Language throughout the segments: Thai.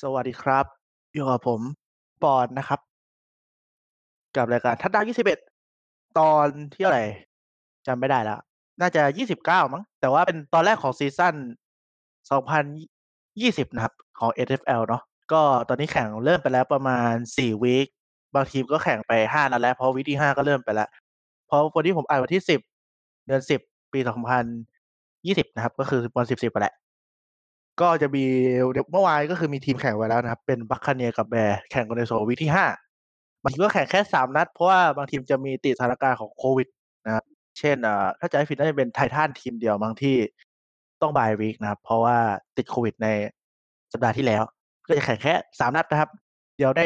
สวัสดีครับ อยู่กับผมปอนนะครับ กับรายการทัดดาว21ตอนที่เท่าไรจำไม่ได้แล้ว น่าจะ29มั้ง แต่ว่าเป็นตอนแรกของซีซั่น2020นยี่สิบนะครับ ของ NFL เนาะก็ตอนนี้แข่งเริ่มไปแล้วประมาณ4วีกบางทีมก็แข่งไป5นัดแล้ว เพราะวีกที่5ก็เริ่มไปแล้ว เพราะวันนี้ผมอัดวันที่10เดือน10ปี2020นยี่สิบนะครับ ก็คือวัน10-10อะแหละ ก็จะมีเมื่อวานก็คือมีทีมแข่งไว้แล้วนะครับ เป็น Buccaneers กับ Bears แข่งกันในส่วนของวีกที่5บางทีก็แข่งแค่3นัด เพราะว่าบางทีมจะมีติดสถานการณ์ของโควิดนะครับเช่นอ่าถ้าจผิดน่าจะเป็น Titans ทีมเดียวมั้งที่ต้อง bye week นะครับ เพราะว่าติดโควิดในสัปดาห์ที่แล้ว ก็จะแข่งแค่3นัดนะครับ เดี๋ยวใน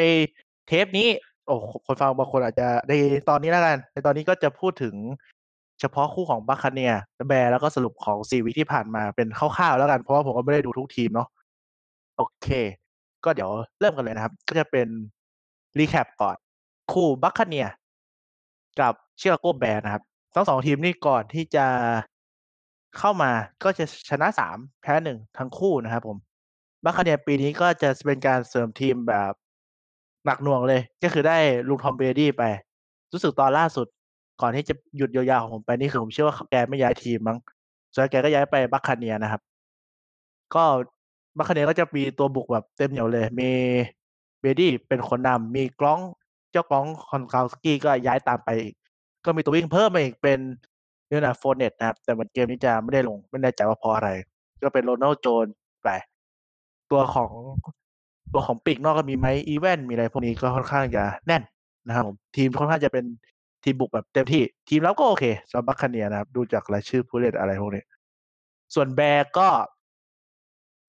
เทปนี้ โอ้คนฟังบางคนอาจจะในตอนนี้แล้วกัน ในตอนนี้ก็จะพูดถึง เฉพาะคู่ของ Buccaneers และ Bears แล้วก็สรุปของ4วีที่ผ่านมาเป็นคร่าวๆแล้วกัน เพราะว่าผมก็ไม่ได้ดูทุกทีมเนาะโอเค ก็เดี๋ยวเริ่มกันเลยนะครับ ก็จะเป็น recap ก่อน คู่ Buccaneers กับ Chicago Bears นะครับทั้ง2ทีมนี่ก่อนที่จะเข้ามาก็จะชนะ3แพ้1ทั้งคู่นะครับผม Buccaneers ปีนี้ก็จะเป็นการเสริมทีมแบบหนักหน่วงเลย ก็คือได้ลุง Tom Brady ไป รู้สึกตอนล่าสุด ก่อนที่จะหยุดยาวๆของผมไปนี่คือผมเชื่อว่าแกไม่ย้ายทีมมั้งสุดท้ายแกก็ย้ายไป Buccaneers นะครับ ก็ Buccaneers ก็จะมีตัวบุกแบบเต็มเหนียวเลย มี Brady เป็นคนนำมี Gronk เจ้า Gronk Gronkowski ก็ย้ายตามไปอีก ก็มีตัววิ่งเพิ่มมาอีกเป็น Leonard Fournette นะครับ แต่เหมือนเกมนี้จะไม่ได้ลง ไม่แน่ใจว่าเพราะอะไร ก็เป็น Ronald Jones ไปตัวของตัวของปีกนอกก็มี Mike Evans มีอะไรพวกนี้ก็ค่อนข้างจะแน่นนะครับผมทีมค่อนข้างจะเป็น ทีมบุกแบบเต็มที่ ทีมรับก็โอเคสำหรับ Buccaneers นะครับ ดูจากรายชื่อผู้เล่นอะไรพวกนี้ ส่วน Bears ก็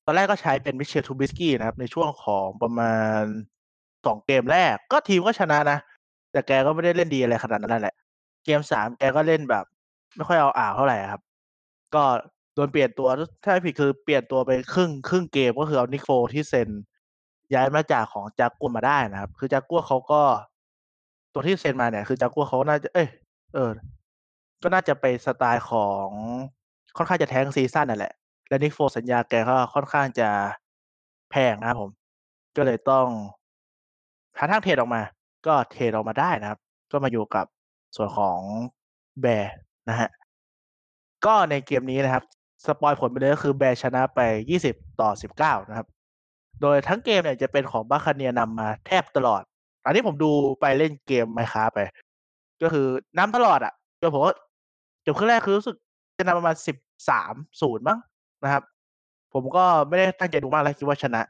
ตอนแรกก็ใช้เป็น Mitchell Trubisky นะครับ ในช่วงของประมาณ2เกมแรก ก็ทีมก็ชนะนะ แต่แกก็ไม่ได้เล่นดีอะไรขนาดนั้นแหละ เกม3แกก็เล่นแบบ ไม่ค่อยเอาอ่าวเท่าไหรอะครับ ก็โดนเปลี่ยนตัวถ้าไม่ผิดคือเปลี่ยนตัวไปครึ่งครึ่งเกมก็คือเอา Nick Foles ที่เซ็นย้ายมาจากของ Jaguars มาได้นะครับ คือ Jaguars เขาก็ ตัวที่เซ็นมาเนี่ยคือ Jaguars เขาน่าจะเอ๊ยเออ ก็น่าจะไปสไตล์ของค่อนข้างจะ tank ซีซั่นนั่นแหละ และ Nick Foles สัญญาแกก็ค่อนข้างจะแพงนะครับผม ก็เลยต้องหาทางเทรดออกมา ก็เทรดออกมาได้นะครับ ก็มาอยู่กับส่วนของ Bears นะครับก็ในเกมนี้นะครับ สปอยผลไปเลยก็คือ Bears ชนะไป 20-19 นะครับ โดยทั้งเกมเนี่ยจะเป็นของ Buccaneers นำมาแทบตลอด อันนี้ผมดูไปเล่นเกม Minecraft ไป ก็คือน้ำตลอดอะจนผมว่าจบครึ่งแรกคือรู้สึกจะนำประมาณ13-0มั้งนะครับ ผมก็ไม่ได้ตั้งใจดูมากแล้วคิดว่าชนะ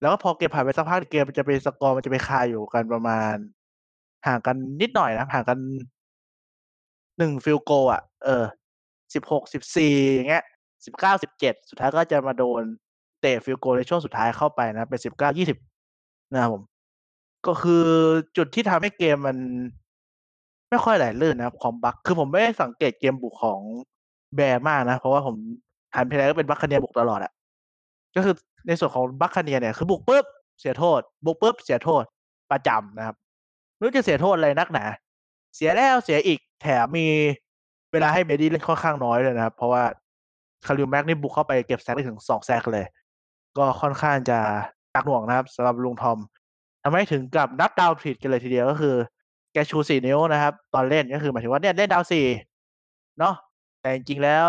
แล้วก็พอเกมผ่านไปสักพักเกมมันจะเป็นสกอร์มันจะไปคาอยู่กันประมาณ ห่างกันนิดหน่อยนะห่างกัน1 field goal อะเออ16-14อย่างเงี้ย19-17สุดท้ายก็จะมาโดนเตะ field goal ในช่วงสุดท้ายเข้าไปนะ เป็น19-20นะครับผม ก็คือจุดที่ทำให้เกมมัน ไม่ค่อยไหลลื่นนะครับของ Buc คือผมไม่ได้สังเกตเกมบุกของ Bears มากนะ เพราะว่าผมหันไปทีไรก็เป็น Buccaneers บุกตลอดอะก็คือในส่วนของ Buccaneers เนี่ยคือบุกปุ๊บเสียโทษ บุกปุ๊บเสียโทษประจำนะครับไม่รู้จะเสียโทษอะไรนักหนาเสียแล้วเสียอีกแถมมีเวลาให้ Brady เล่นค่อนข้างน้อยด้วยนะครับ เพราะว่า Khalil Mack นี่บุกเข้าไปเก็บแซกได้ถึง2แซกเลย ก็ค่อนข้างจะหนักหน่วงนะครับสำหรับลุง Tom ทำให้ถึงกับนับดาวผิดกันเลยทีเดียวก็คือ แกชู4นิ้วนะครับ ตอนเล่นก็คือหมายถึงว่าเนี่ยเล่นดาว4เนาะแต่จริงๆแล้ว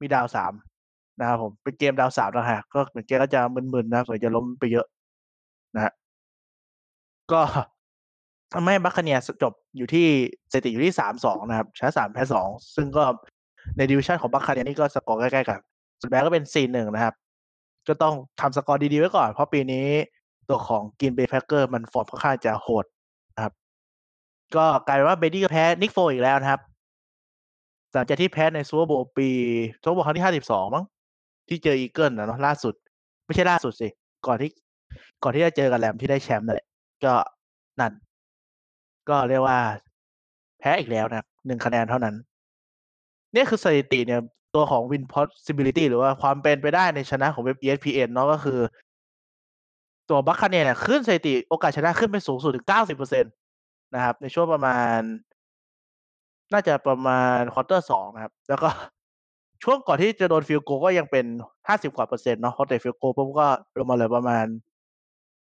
มี down 3นะครับผมเป็นเกม down 3ต่างหากก็เหมือนแกก็จะมึนๆนะครับสงสัยจะล้มไปเยอะนะครับก็ทำให้ Buccaneers จบอยู่ที่สถิติอยู่ที่3-2นะครับชนะ3แพ้2ซึ่งก็ใน division ของ Buccaneers นี่ก็สกอร์ใกล้ๆกันส่วน Bears ก็เป็น4-1นะครับ ก็ต้องทำสกอร์ดีๆไว้ก่อน เพราะปีนี้ ตัวของ Green Bay Packers มันฟอร์มค่อนข้างจะโหดนะครับ ก็กลายเป็นว่า Brady ก็แพ้ Nick Foles อีกแล้วนะครับหลังจากที่แพ้ใน Super Bowl ปี Super Bowl ครั้งที่52มั้งที่เจอ Eagles อะเนาะล่าสุด ไม่ใช่ล่าสุดสิ ก่อนที่ ก่อนที่จะเจอกับ Rams ที่ได้แชมป์นั่นแหละก็นั่น ก็เรียกว่า แพ้อีกแล้วนะครับ1คะแนนเท่านั้นเนี่ยคือสถิติเนี่ย ตัวของ Win Possibility หรือว่าความเป็นไปได้ในชนะของเว็บ ESPN เนาะก็คือ ตัว Buccaneers เนี่ยขึ้นสถิติโอกาสชนะขึ้นไปสูงสุดถึง90%นตนะครับ ในช่วงประมาณ น่าจะประมาณ quarter 2นะครับ แล้วก็ช่วงก่อนที่จะโดน field goal ก็ยังเป็นห้าสิบกว่าเปอร์เซ็นต์เนาะพอเตะ field goal ปุ๊บก็ลงมาเหลือประมาณ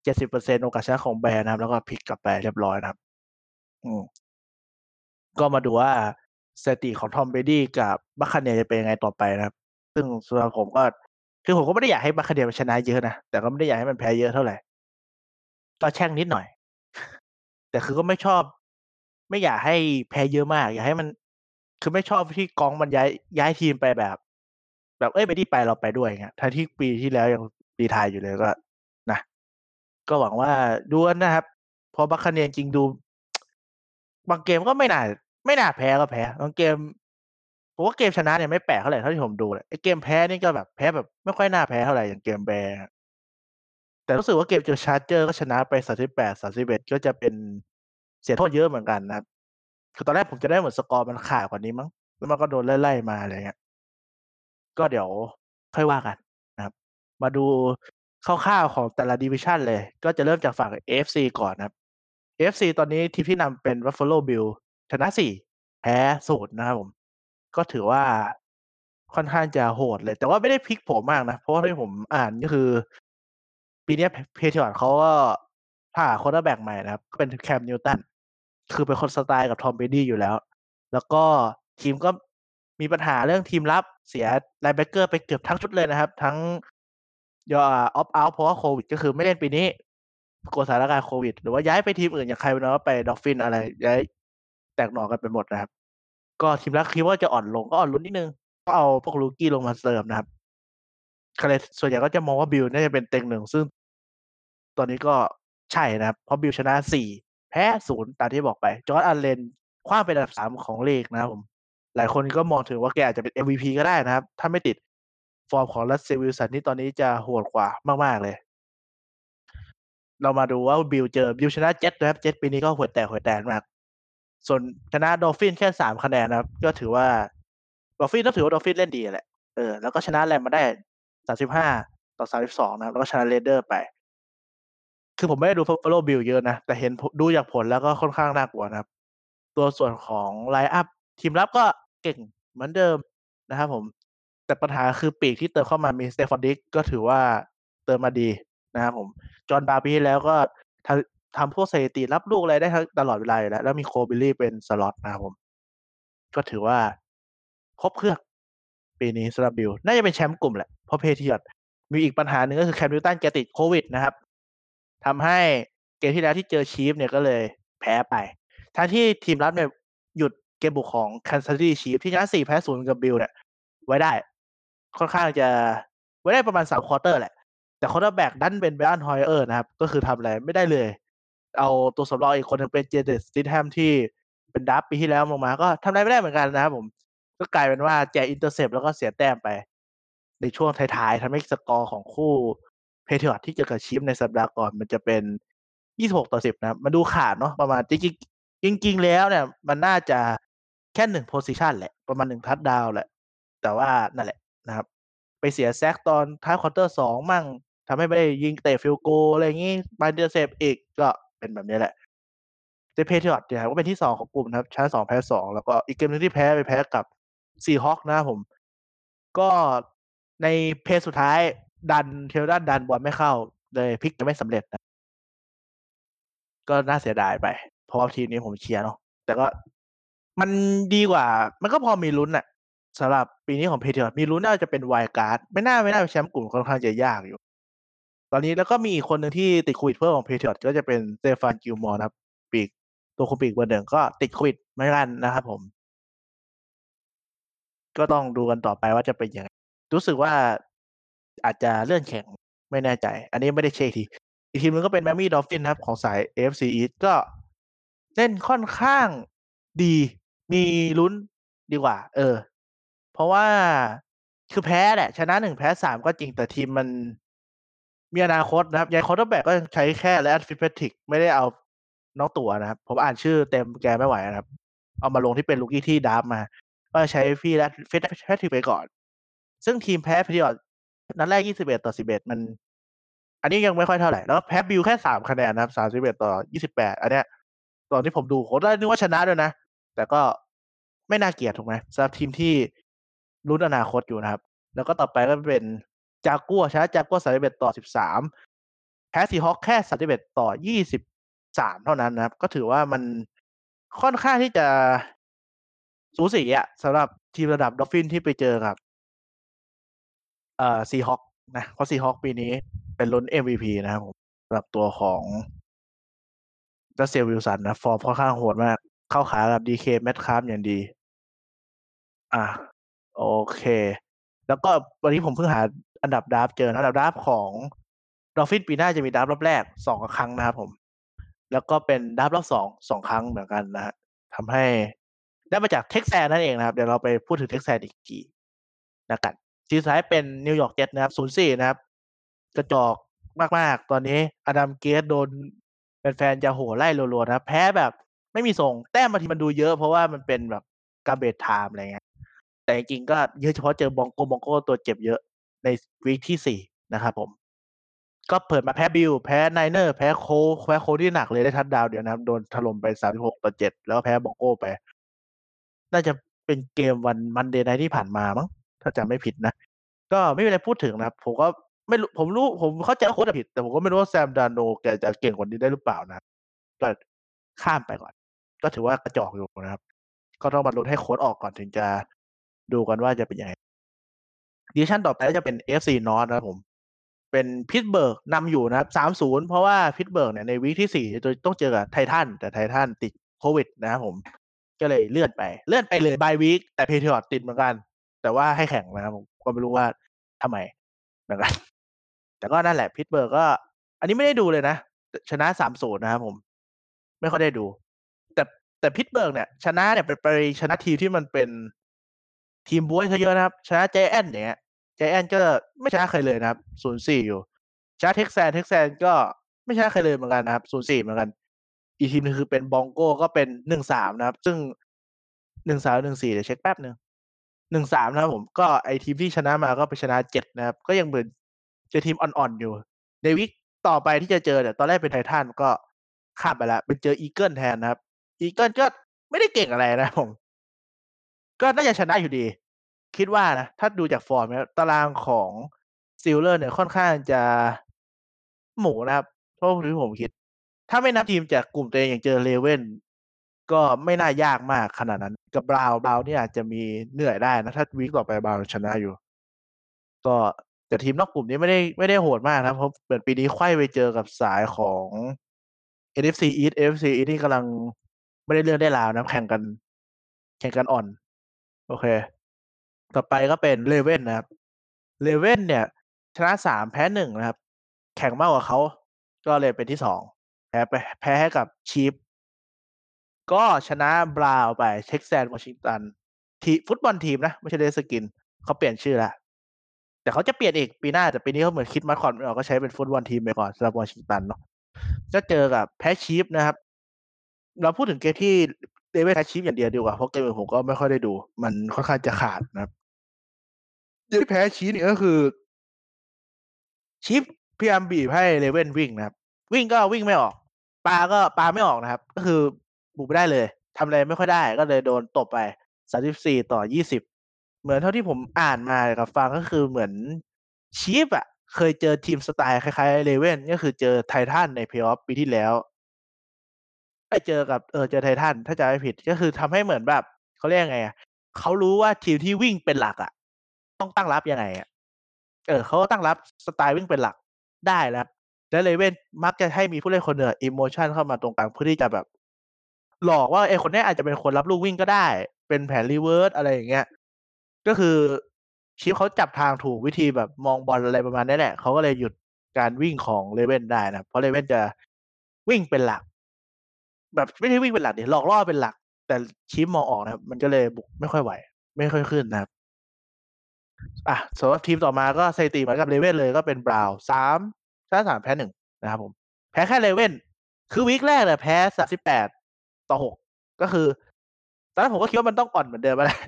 เจ็ดสิบเปอร์เซ็นต์โอกาสชนะของ Bears นะครับ แล้วก็พลิกกลับไปเรียบร้อยนะครับ อืมก็มาดูว่าสถิติของ Tom Brady กับ Buccaneers จะเป็นยังไงต่อไปนะครับ ซึ่งสำหรับผมก็ คือผมก็ไม่ได้อยากให้ Buccaneers มันชนะเยอะนะ แต่ก็ไม่ได้อยากให้มันแพ้เยอะเท่าไหร่ ก็แช่งนิดหน่อย แต่คือก็ไม่ชอบ ไม่อยากให้แพ้เยอะมาก อยากให้มัน คือไม่ชอบที่กองมันย้ายย้ายทีมไปแบบ แบบเอ้ยไปที่ไปเราไปด้วยเงี้ยทั้งที่ปีที่แล้วยังดีทายอยู่เลยก็นะ ก็หวังว่าดูนนะครับ พอบัคคาเนียจริงดู บางเกมก็ไม่น่าไม่น่าแพ้ก็แพ้ บางเกม ผมว่าเกมชนะเนี่ยไม่แปลกเท่าไหร่เท่าที่ผมดูเลยไอ้เกมแพ้นี่ก็แบบแพ้แบบไม่ค่อยน่าแพ้เท่าไหร่อย่างเกมแบร์แต่รู้สึกว่าเกมเจอ Chargers ก็ชนะไปสามสิบแปดสามสิบเอ็ดก็จะเป็นเสียโทษเยอะเหมือนกันนะครับคือตอนแรกผมจะได้เหมือนสกอร์มันขาดกว่านี้มั้งแล้วมันก็โดนไล่ๆมาอะไรเงี้ยก็เดี๋ยวค่อยว่ากันนะครับ มาดูคร่าวๆของแต่ละ division เลย ก็จะเริ่มจากฝั่ง AFC ก่อนนะครับ AFC ตอนนี้ทีมที่นำเป็น Buffalo Bill ชนะสี่แพ้ศูนย์นะครับผม ก็ถือว่าค่อนข้างจะโหดเลย แต่ว่าไม่ได้พลิกโผมากนะ เพราะว่าที่ผมอ่านก็คือ ปีนี้ Patriots เขาก็ผ่า quarterback ใหม่นะครับ ก็เป็น Cam Newton คือเป็นคนละสไตล์กับ Tom Brady อยู่แล้ว แล้วก็ทีมก็มีปัญหาเรื่องทีมรับเสีย linebacker ไปเกือบทั้งชุดเลยนะครับ ทั้งยอ opt out เพราะว่าโควิด ก็คือไม่เล่นปีนี้กลัวสถานการณ์โควิด หรือว่าย้ายไปทีมอื่นอย่างใครเนาะไป Dolphins อะไรย้ายแตกหน่อกันไปหมดนะครับ ก็ทีมรับคิดว่าจะอ่อนลงก็อ่อนลุ้นนิดนึง ก็เอาพวก rookie ลงมาเสริมนะครับก็เลส่วนใหญ่ก็จะมองว่า Bills น่าจะเป็นเต็งหนึ่งซึ่ง ตอนนี้ก็ใช่นะครับ เพราะ Bills ชนะสี่แพ้ศูนย์ตามที่บอกไป Josh Allen คว้าเป็นอันดับสามของลีกนะครับผม หลายคนก็มองถึงว่าแกอาจจะเป็น MVP ก็ได้นะครับ ถ้าไม่ติดฟอร์มของ Russell Wilson ที่ตอนนี้จะโหดกว่ามาก ๆ เลย เรามาดูว่า Bills เจอ Bills ชนะเจ็ตนะครับเจ็ตปีนี้ก็ห่วยแตกห่วยแตกมาก ส่วนชนะ Dolphins แค่สามคะแนนนะครับ ก็ถือว่า Dolphins ก็ถือว่า Dolphins เล่นดีแหละ เออ แล้วก็ชนะ Rams มาได้สามสิบห้าต่อสามสิบสองนะครับ แล้วก็ชนะ Raiders ไป คือผมไม่ได้ดู follow Bills เยอะนะ แต่เห็นดูจากผลแล้วก็ค่อนข้างน่ากลัวนะครับ ตัวส่วนของ lineup ทีมรับก็เก่งเหมือนเดิมนะครับผม แต่ปัญหาคือปีกที่เติมเข้ามามี Stefon Diggs ก็ถือว่าเติมมาดีนะครับผม John Brown ปีที่แล้วก็ ทำพวกสถิติรับลูกอะไรได้ตลอดเวลาอยู่แล้ว แล้วมี Cole Beasley เป็นสล็อตนะครับผม ก็ถือว่าครบเครื่องปีนี้สำหรับ Bills น่าจะเป็นแชมป์กลุ่มแหละ เพราะ Patriots มีอีกปัญหาหนึ่งก็คือ Cam Newton แกติดโควิดนะครับทำให้เกมที่แล้วที่เจอ Chiefs เนี่ยก็เลยแพ้ไป ทั้งที่ทีมรับเนี่ยหยุดเกมบุกของ Kansas City Chiefs ที่ชนะสี่แพ้ศูนย์กับ Bills เนี่ยไว้ได้ ค่อนข้างจะไว้ได้ประมาณสาม quarter แหละ แต่ quarterback ดันเป็น Brian Hoyer นะครับ ก็คือทำอะไรไม่ได้เลย เอาตัวสำรองอีกคนนึงเป็น Jarrett Stidham ที่เป็น draft ปีที่แล้วลงมาก็ทำอะไรไม่ได้เหมือนกันนะครับผม ก็กลายเป็นว่าแจก intercept แล้วก็เสียแต้มไป ในช่วงท้ายๆทำให้สกอร์ของคู่ Patriots ที่เจอกับ Chiefs ในสัปดาห์ก่อนมันจะเป็น 26 ต่อ 10 นะครับมันดูขาดเนาะประมาณจริงๆจริงๆแล้วเนี่ยมันน่าจะแค่หนึ่งโพซิชันแหละ ประมาณหนึ่งทัดดาวแหละ แต่ว่านั่นแหละนะครับ ไปเสียแซกตอนท้ายควอเตอร์สองมั่งทำให้ไม่ได้ยิงเตะฟิลโกอะไรอย่างงี้มาเดอร์เซฟอีกก็ เป็นแบบนี้แหละเจเพเทียร์เนี่ยก็เป็นที่สองของกลุ่มนะครับชนะสองแพ้สองแล้วก็อีกเกมนึงที่แพ้ไปแพ้กับซีฮอคนะผม ก็ในเพจสุดท้ายดันเทลดันดันบอลไม่เข้า เลยพลิกจะไม่สำเร็จนะ ก็น่าเสียดายไป เพราะว่าทีมนี้ผมเชียร์เนาะแต่ก็มันดีกว่า มันก็พอมีลุ้นอะสำหรับปีนี้ของ Patriots มีลุ้นน่าจะเป็น wild card ไม่น่าไม่น่าเป็นแชมป์กลุ่มค่อนข้างจะยากอยู่ ตอนนี้แล้วก็มีอีกคนหนึ่งที่ติดโควิดเพิ่มของ Patriots ก็จะเป็น Stephon Gilmore นะครับ ปีกตัวคุปีกเบอร์หนึ่งก็ติดโควิดไม่กันนะครับผม ก็ต้องดูกันต่อไปว่าจะเป็นยังไง รู้สึกว่าอาจจะเลื่อนแข่งไม่แน่ใจ อันนี้ไม่ได้เช็คทีอีกทีมนึงก็เป็น Miami Dolphins ครับ ของสาย AFC East ก็เล่นค่อนข้างดีมีลุ้นดีกว่า เออ เพราะว่าคือแพ้แหละ ชนะหนึ่งแพ้สามก็จริงแต่ทีมมัน มีอนาคตนะครับยาย quarterback ก็ใช้แค่ Ryan Fitzpatrick ไม่ได้เอาน้อง Tua นะครับ ผมอ่านชื่อเต็มแกไม่ไหวนะครับ เอามาลงที่เป็น rookie ที่ draft มา ก็ใช้ฟี่และ Fitzpatrick ไปก่อน ซึ่งทีมแพ้พยอดนัดแรก 21 ต่อ 11 มัน อันนี้ยังไม่ค่อยเท่าไหร่ แล้วแพ้บิลแค่ 3 คะแนนนะครับ31 ต่อ 28 อันเนี้ย ตอนที่ผมดูโคตรนึกว่าชนะด้วยนะ แต่ก็ไม่น่าเกลียดถูกไหมสำหรับทีมที่ลุ้นอนาคตอยู่นะครับ แล้วก็ต่อไปก็เป็น จากัวชนะจากัวสามสิบเอ็ดต่อสิบสามแพ้ซีฮอคแค่สามสิบเอ็ดต่อยี่สิบสามเท่านั้นนะครับ ก็ถือว่ามันค่อนข้างที่จะสูสีอะสำหรับทีมระดับ Dolphins ที่ไปเจอกับเอ่อ Seahawks นะเพราะ Seahawks ปีนี้เป็นลุ้น MVP นะครับผมสำหรับตัวของ Russell Wilson นะฟอร์มค่อนข้างโหดมาก เข้าขากับ DK Metcalf อย่างดี อะโอเค แล้วก็วันนี้ผมเพิ่งหา อันดับ draft เจอนะอันดับ draft ของ Dolphins ปีหน้าจะมี draft รอบแรกสองครั้งนะครับผม แล้วก็เป็น draft รอบสองสองครั้งเหมือนกันนะฮะทำให้ได้มาจากเท็กซัสนั่นเองนะครับ เดี๋ยวเราไปพูดถึงเท็กซัสอีกทีนะครับทีสุดท้ายเป็นนิวยอร์กเจ็ตนะครับศูนย์สี่นะครับ กระจอกมากๆ ตอนนี้ Adam Gase โดนแฟนๆจะโห่ไล่รัวๆนะแพ้แบบไม่มีทรงแต้มบางทีมันดูเยอะเพราะว่ามันเป็นแบบ garbage time อะไรเงี้ยแต่จริงๆก็เยอะเฉพาะเจอ Broncos Broncos ตัวเจ็บเยอะ ใน week ที่สี่นะครับผม ก็เปิดมาแพ้ Bills แพ้ Niners แพ้โคแพ้โคที่หนักเลยได้ทัดดาวเดียวนะครับ โดนถล่มไปสามหกต่อเจ็ดแล้วแพ้ Broncos ไป น่าจะเป็นเกมวัน Monday night ที่ผ่านมามั้งถ้าจำไม่ผิดนะ ก็ไม่มีอะไรพูดถึงนะครับ ผมก็ไม่รู้ผมรู้ผมเข้าใจว่าโค้ชผิด แต่ผมก็ไม่รู้ว่า Sam Darnold แกจะเก่งกว่านี้ได้หรือเปล่านะก็ข้ามไปก่อน ก็ถือว่ากระจอกอยู่นะครับ ก็ต้องมาลุ้นให้โค้ชออกก่อนถึงจะดูกันว่าจะเป็นยังไง division ต่อไปก็จะเป็น AFC North นะครับผม เป็น Pittsburgh นำอยู่นะครับสามศูนย์เพราะว่า Pittsburgh เนี่ยใน week ที่สี่จะต้องเจอกับ Titans แต่ Titans ติดโควิดนะครับผม ก็เลยเลื่อนไป เลื่อนไปเลย bye week แต่ Patriots ติดเหมือนกัน แต่ว่าให้แข่งนะครับผมก็ไม่รู้ว่าทำไมเหมือนกันแต่ก็นั่นแหละ Pittsburgh ก็ อันนี้ไม่ได้ดูเลยนะ ชนะสามศูนย์นะครับผม ไม่ค่อยได้ดู แต่แต่ Pittsburgh เนี่ย ชนะเนี่ยไปไปชนะทีมที่มันเป็น ทีมบ๊วยเขาเยอะนะครับ ชนะ Giants เนี่ย Giants ก็ไม่ชนะใครเลยนะครับศูนย์สี่อยู่ ชนะเท็กซัสเท็กซัสก็ไม่ชนะใครเลยเหมือนกันนะครับศูนย์สี่เหมือนกัน อีกทีมนึงคือเป็น Broncos ก็เป็นหนึ่งสามนะครับ ซึ่งหนึ่งสามหนึ่งสี่เดี๋ยวเช็คแป๊บหนึ่งหนึ่งสามนะครับผมก็ไอทีมที่ชนะมาก็ไปชนะเจ็ดนะครับ ก็ยังเหมือนเจอทีมอ่อนๆอยู่ ใน weekต่อไปที่จะเจอเนี่ยตอนแรกเป็น Titans ก็ข้ามไปแล้วเป็นเจอ Eagles แทนนะครับ Eagles ก็ไม่ได้เก่งอะไรนะผมก็น่าจะชนะอยู่ดี คิดว่านะ ถ้าดูจากฟอร์มแล้วตารางของ Steelers เนี่ยค่อนข้างจะหมูนะครับเพราะที่ผมคิด ถ้าไม่นับทีมจากกลุ่มตัวเองอย่างเจอ Ravens ก็ไม่น่ายากมากขนาดนั้น กับ Browns Browns นี่อาจจะมีเหนื่อยได้นะ ถ้า week ต่อไป Browns ชนะอยู่ ก็แต่ทีมนอกกลุ่มนี้ไม่ได้ไม่ได้โหดมากนะเพราะเหมือนปีนี้ไขว้ไปเจอกับสายของ NFC East NFC East ที่กำลังไม่ได้เรื่องได้ราวนะแข่งกัน แข่งกันอ่อน โอเค ต่อไปก็เป็น Ravens นะครับ Ravens เนี่ย ชนะสามแพ้หนึ่งนะครับ แข่งมากกว่าเขาก็เลยเป็นที่สองแพ้ไปแพ้ให้กับ Chiefs ก็ชนะ Browns ไปเท็กซัสวอชิงตันที Football Team นะ ไม่ใช่ Redskins เขาเปลี่ยนชื่อล้วแต่เขาจะเปลี่ยนอีกปีหน้า แต่ปีนี้เขาเหมือนคิดมาสคอตไม่ออกก็ใช้เป็น Football Team ไปก่อนสำหรับวอชิงตันเนาะจะเจอกับแพ้ Chiefs นะครับ เราพูดถึงเกมที่เดวิดแพ้ชีฟอย่างเดียวดีกว่าเพราะเกมอื่นผมก็ไม่ค่อยได้ดู มันค่อนข้างจะขาดนะครับ ที่แพ้ Chiefs นี่ก็คือ Chiefs พยายามบีบให้ Ravens วิ่งนะครับ วิ่งก็วิ่งไม่ออกปลาก็ปลาไม่ออกนะครับ ก็คือบุกไม่ได้เลยทำอะไรไม่ค่อยได้ก็เลยโดนตบไปสามสิบสี่ต่อยี่สิบเหมือนเท่าที่ผมอ่านมากับฟังก็คือเหมือน Chiefs อะเคยเจอทีมสไตล์คล้ายๆ Ravens ก็คือเจอ Titans ในเพลย์ออฟปีที่แล้วไปเจอกับเออเจอ Titans ถ้าจำไม่ผิดก็คือทำให้เหมือนแบบเขาเรียกไงอะเขารู้ว่าทีมที่วิ่งเป็นหลักอะ ต้องตั้งรับยังไงอะเออเขาตั้งรับสไตล์วิ่งเป็นหลักได้แล้วแล้ว Ravens มักจะให้มีผู้เล่นคนเหนืออิโมชันเข้ามาตรงกลางเพื่อที่จะแบบ หลอกว่าไอ้คนนี้อาจจะเป็นคนรับลูกวิ่งก็ได้ เป็นแผน reverse อะไรอย่างเงี้ยก็คือ Chiefs เขาจับทางถูกวิธีแบบมองบอลอะไรประมาณนี้แหละเขาก็เลยหยุดการวิ่งของ Ravens ได้นะเพราะ Ravens จะวิ่งเป็นหลัก แบบไม่ได้วิ่งเป็นหลักเดี๋ยหลอกล่อเป็นหลัก แต่ Chiefs มองออกนะครับ มันก็เลยบุกไม่ค่อยไหว ไม่ค่อยขึ้นนะครับ อะสำหรับทีมต่อมาก็สถิติเหมือนกับ Ravens เลยก็เป็น Browns สามชนะสามแพ้หนึ่งนะครับผม แพ้แค่ Ravens คือ week แรกเลยแพ้สามสิบแปดต่อหกก็คือ ตอนนั้นผมก็คิดว่ามันต้องอ่อนเหมือนเดิมไปแล้ว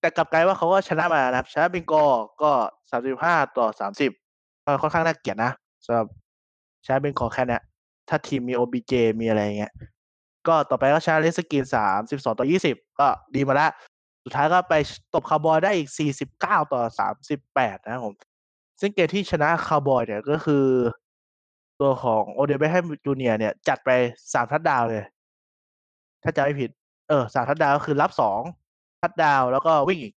แต่กลับกลายว่าเขาก็ชนะมานะครับ ชนะ Bengals ก็สามสิบห้าต่อสามสิบค่อนข้างน่าเกลียดนะสำหรับชนะ Bengals แค่นี้ถ้าทีมมี OBJ มีอะไรเงี้ยก็ต่อไปก็ชนะ Redskins สามสิบสองต่อยี่สิบก็ดีมาแล้ว สุดท้ายก็ไปตบคาร์บอยได้อีก 49 ต่อ 38 นะครับผม ซึ่งเกมที่ชนะคาร์บอยเนี่ยก็คือ ตัวของ Odell Beckham Jr.เนี่ย จัดไป3ทัดดาวเลย ถ้าจำไม่ผิด เออ3ทัดดาวก็คือรับ2ทัดดาวแล้วก็วิ่งอีก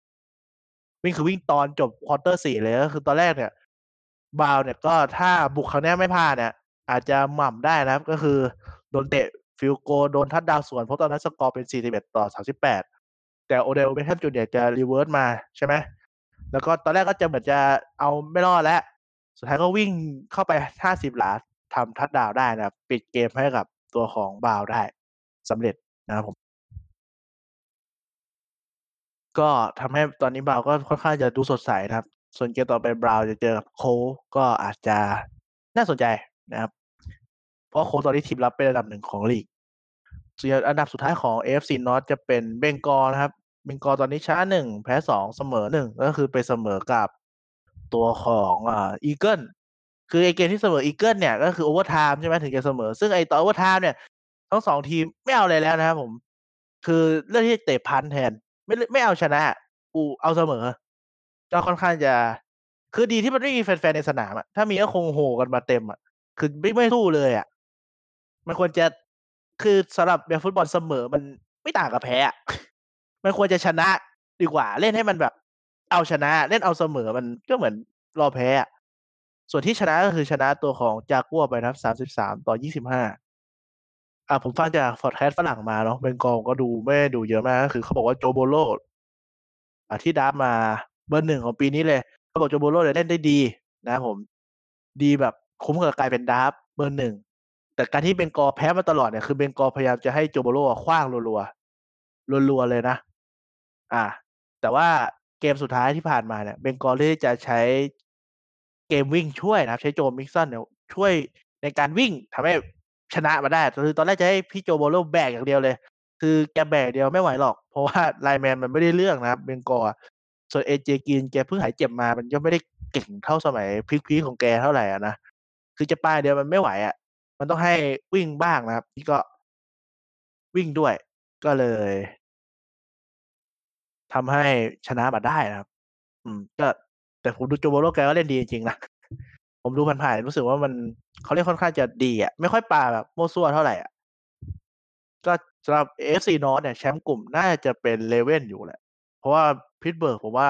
วิ่งคือวิ่งตอนจบ quarter 4เลยก็คือตอนแรกเนี่ยบาวเนี่ยก็ถ้าบุกครั้งนี้ไม่พลาดเนี่ยอาจจะหม่ำได้นะครับ ก็คือโดนเตะ field goal โดน touchdown สวนเพราะตอนนั้นสกอร์เป็น 41 ต่อ 38 แต่ Odell Beckham Jr.จะ reverse มาใช่ไหมแล้วก็ตอนแรกก็จะเหมือนจะเอาไม่รอดแล้ว สุดท้ายก็วิ่งเข้าไป 50 หลาทำทัดดาวได้นะครับ ปิดเกมให้กับตัวของบาวได้สำเร็จนะครับผม ก็ทำให้ตอนนี้บาวก็ค่อนข้างจะดูสดใสนะครับ ส่วนเกมต่อไป Browns จะเจอกับโคก็อาจจะน่าสนใจนะครับ เพราะโคตอนนี้ทีมรับเป็นอันดับหนึ่งของลีกส่วนอันดับสุดท้ายของ AFC North จะเป็น Bengals นะครับ Bengals ตอนนี้ชนะหนึ่งแพ้สองเสมอหนึ่งก็คือไปเสมอกับตัวของอ่า Eagles คือไอเกมที่เสมอ Eagles เนี่ย ก็คือ overtime ใช่ไหมถึงจะเสมอ ซึ่งไอตอน overtime เนี่ย ทั้งสองทีมไม่เอาอะไรแล้วนะครับผม คือเลือกที่จะเตะ punt แทน ไม่ไม่เอาชนะกูเอาเสมอก็ค่อนข้างจะ คือดีที่มันไม่มีแฟนๆในสนามอะถ้ามีก็คงโหกันมาเต็มอะคือไม่ไม่สู้เลยอะมันควรจะคือสำหรับแบบฟุตบอลเสมอมันไม่ต่างกับแพ้อะ มันควรจะชนะดีกว่า เล่นให้มันแบบ เอาชนะเล่นเอาเสมอมันก็เหมือนรอแพ้ส่วนที่ชนะก็คือชนะตัวของจากัวไปนะครับ33ต่อ25อ่าผมฟังจากพอร์ดแคสฝรั่งมาเนาะเบงกอลก็ดูไม่ดูเยอะมากก็คือเขาบอกว่าโจโบโลอ่าที่ draft มาเบอร์หนึ่งของปีนี้เลยเขาบอก Joe Burrow เนี่ยเล่นได้ดีนะผมดีแบบคุ้มกับกลายเป็น draft เบอร์หนึ่งแต่การที่ Bengals แพ้มาตลอดเนี่ยคือ Bengals พยายามจะให้ Joe Burrow ขว้างรัวๆรัวๆเลยนะ อ่า แต่ว่าเกมสุดท้ายที่ผ่านมาเนี่ย Bengals เลือกจะใช้เกมวิ่งช่วยนะครับใช้ Joe Mixon เนี่ยช่วยในการวิ่งทำให้ชนะมาได้คือตอนแรกจะให้พี่ Joe Burrow แบกอย่างเดียวเลย คือแกแบกเดียวไม่ไหวหรอก เพราะว่าไลแมนมันไม่ได้เรื่องนะครับเบงกอลส่วนเอเจกินแกเพิ่งหายเจ็บมา มันก็ไม่ได้เก่งเท่าสมัยพีคๆของแกเท่าไหร่อะนะคือจะป้ายเดียวมันไม่ไหวอะ มันต้องให้วิ่งบ้างนะครับนี่ก็วิ่งด้วย ก็เลย ทำให้ชนะมาได้นะครับ อืม ก็แต่ผมดูโจโบโลแกก็เล่นดีจริงๆนะ ผมดูผ่านๆรู้สึกว่ามันเขาเล่นค่อนข้างจะดีอะ ไม่ค่อยปาแบบมั่วซั่วเท่าไหร่อะ ก็สำหรับ AFC North เนี่ยแชมป์กลุ่มน่าจะเป็น Ravens อยู่แหละ เพราะว่า Pittsburgh ผมว่า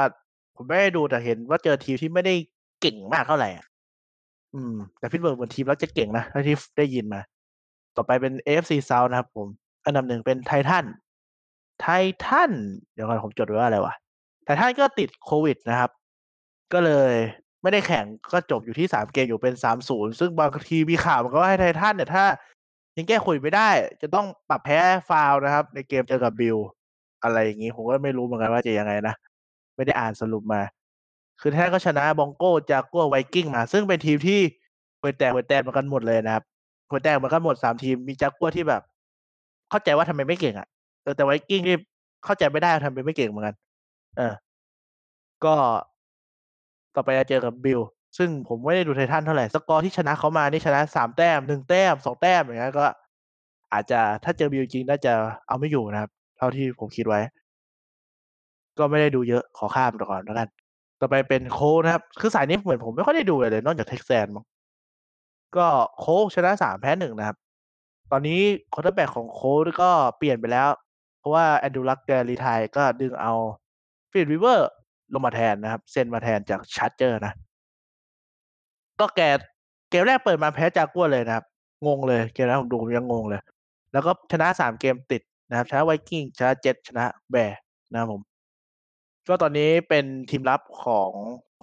ผมไม่ได้ดูแต่เห็นว่าเจอทีมที่ไม่ได้เก่งมากเท่าไหร่อะอืม แต่ Pittsburgh เหมือนทีมแล้วจะเก่งนะเท่าที่ได้ยินมา ต่อไปเป็น AFC South นะครับผม อันดับหนึ่งเป็น Titans Titans เดี๋ยวก่อนผมจดไว้ว่าอะไรวะ Titans ก็ติดโควิดนะครับ ก็เลยไม่ได้แข่งก็จบอยู่ที่3เกมอยู่เป็น3-0ซึ่งบางทีมีข่าวมันก็ว่าให้ไททันเนี่ยถ้า ยังแก้โควิดไม่ได้ จะต้องปรับแพ้ฟาวนะครับ ในเกมเจอกับบิลอะไรอย่างงี้ผมก็ไม่รู้เหมือนกันว่าจะยังไงนะ ไม่ได้อ่านสรุปมา คือไททันก็ชนะบองโก้จากกัวไวกิ้งมา ซึ่งเป็นทีมที่ห่วแตกห่วแตกเหมือนกันหมดเลยนะครับห่วแตกเหมือนกันหมด3ทีมมีจากกัวที่แบบ เข้าใจว่าทำไมไม่เก่งอะ เออแต่ไวกิ้งนี่เข้าใจไม่ได้ว่าทำไมไม่เก่งเหมือนกันเออก็ต่อไปจะเจอกับ Bills ซึ่งผมไม่ได้ดู Titans เท่าไหร่ สกอร์ที่ชนะเขามานี่ชนะสามแต้มหนึ่งแต้มสองแต้มอย่างเงี้ยก็ อาจจะถ้าเจอ Bills จริงน่าจะเอาไม่อยู่นะครับ เท่าที่ผมคิดไว้ ก็ไม่ได้ดูเยอะขอข้ามก่อนแล้วกัน ต่อไปเป็นโคนะครับ คือสายนี้เหมือนผมไม่ค่อยได้ดูเลย นอกจาก Texans มั้งก็ Colts ชนะสามแพ้หนึ่งนะครับ ตอนนี้ quarterback ของ Colts ก็เปลี่ยนไปแล้ว เพราะว่า Andrew Luck แก retire ก็ดึงเอาฟิลวิเวอร์ลงมาแทนนะครับ เซ็นมาแทนจาก Chargers นะ ก็แกเกมแรกเปิดมาแพ้จากกัวเลยนะครับ งงเลยเกมแรกผมดูผมยังงงเลย แล้วก็ชนะสามเกมติดนะครับ ชนะ Vikings ชนะเจ็ตชนะ Bears นะครับผม ก็ตอนนี้เป็นทีมรับของ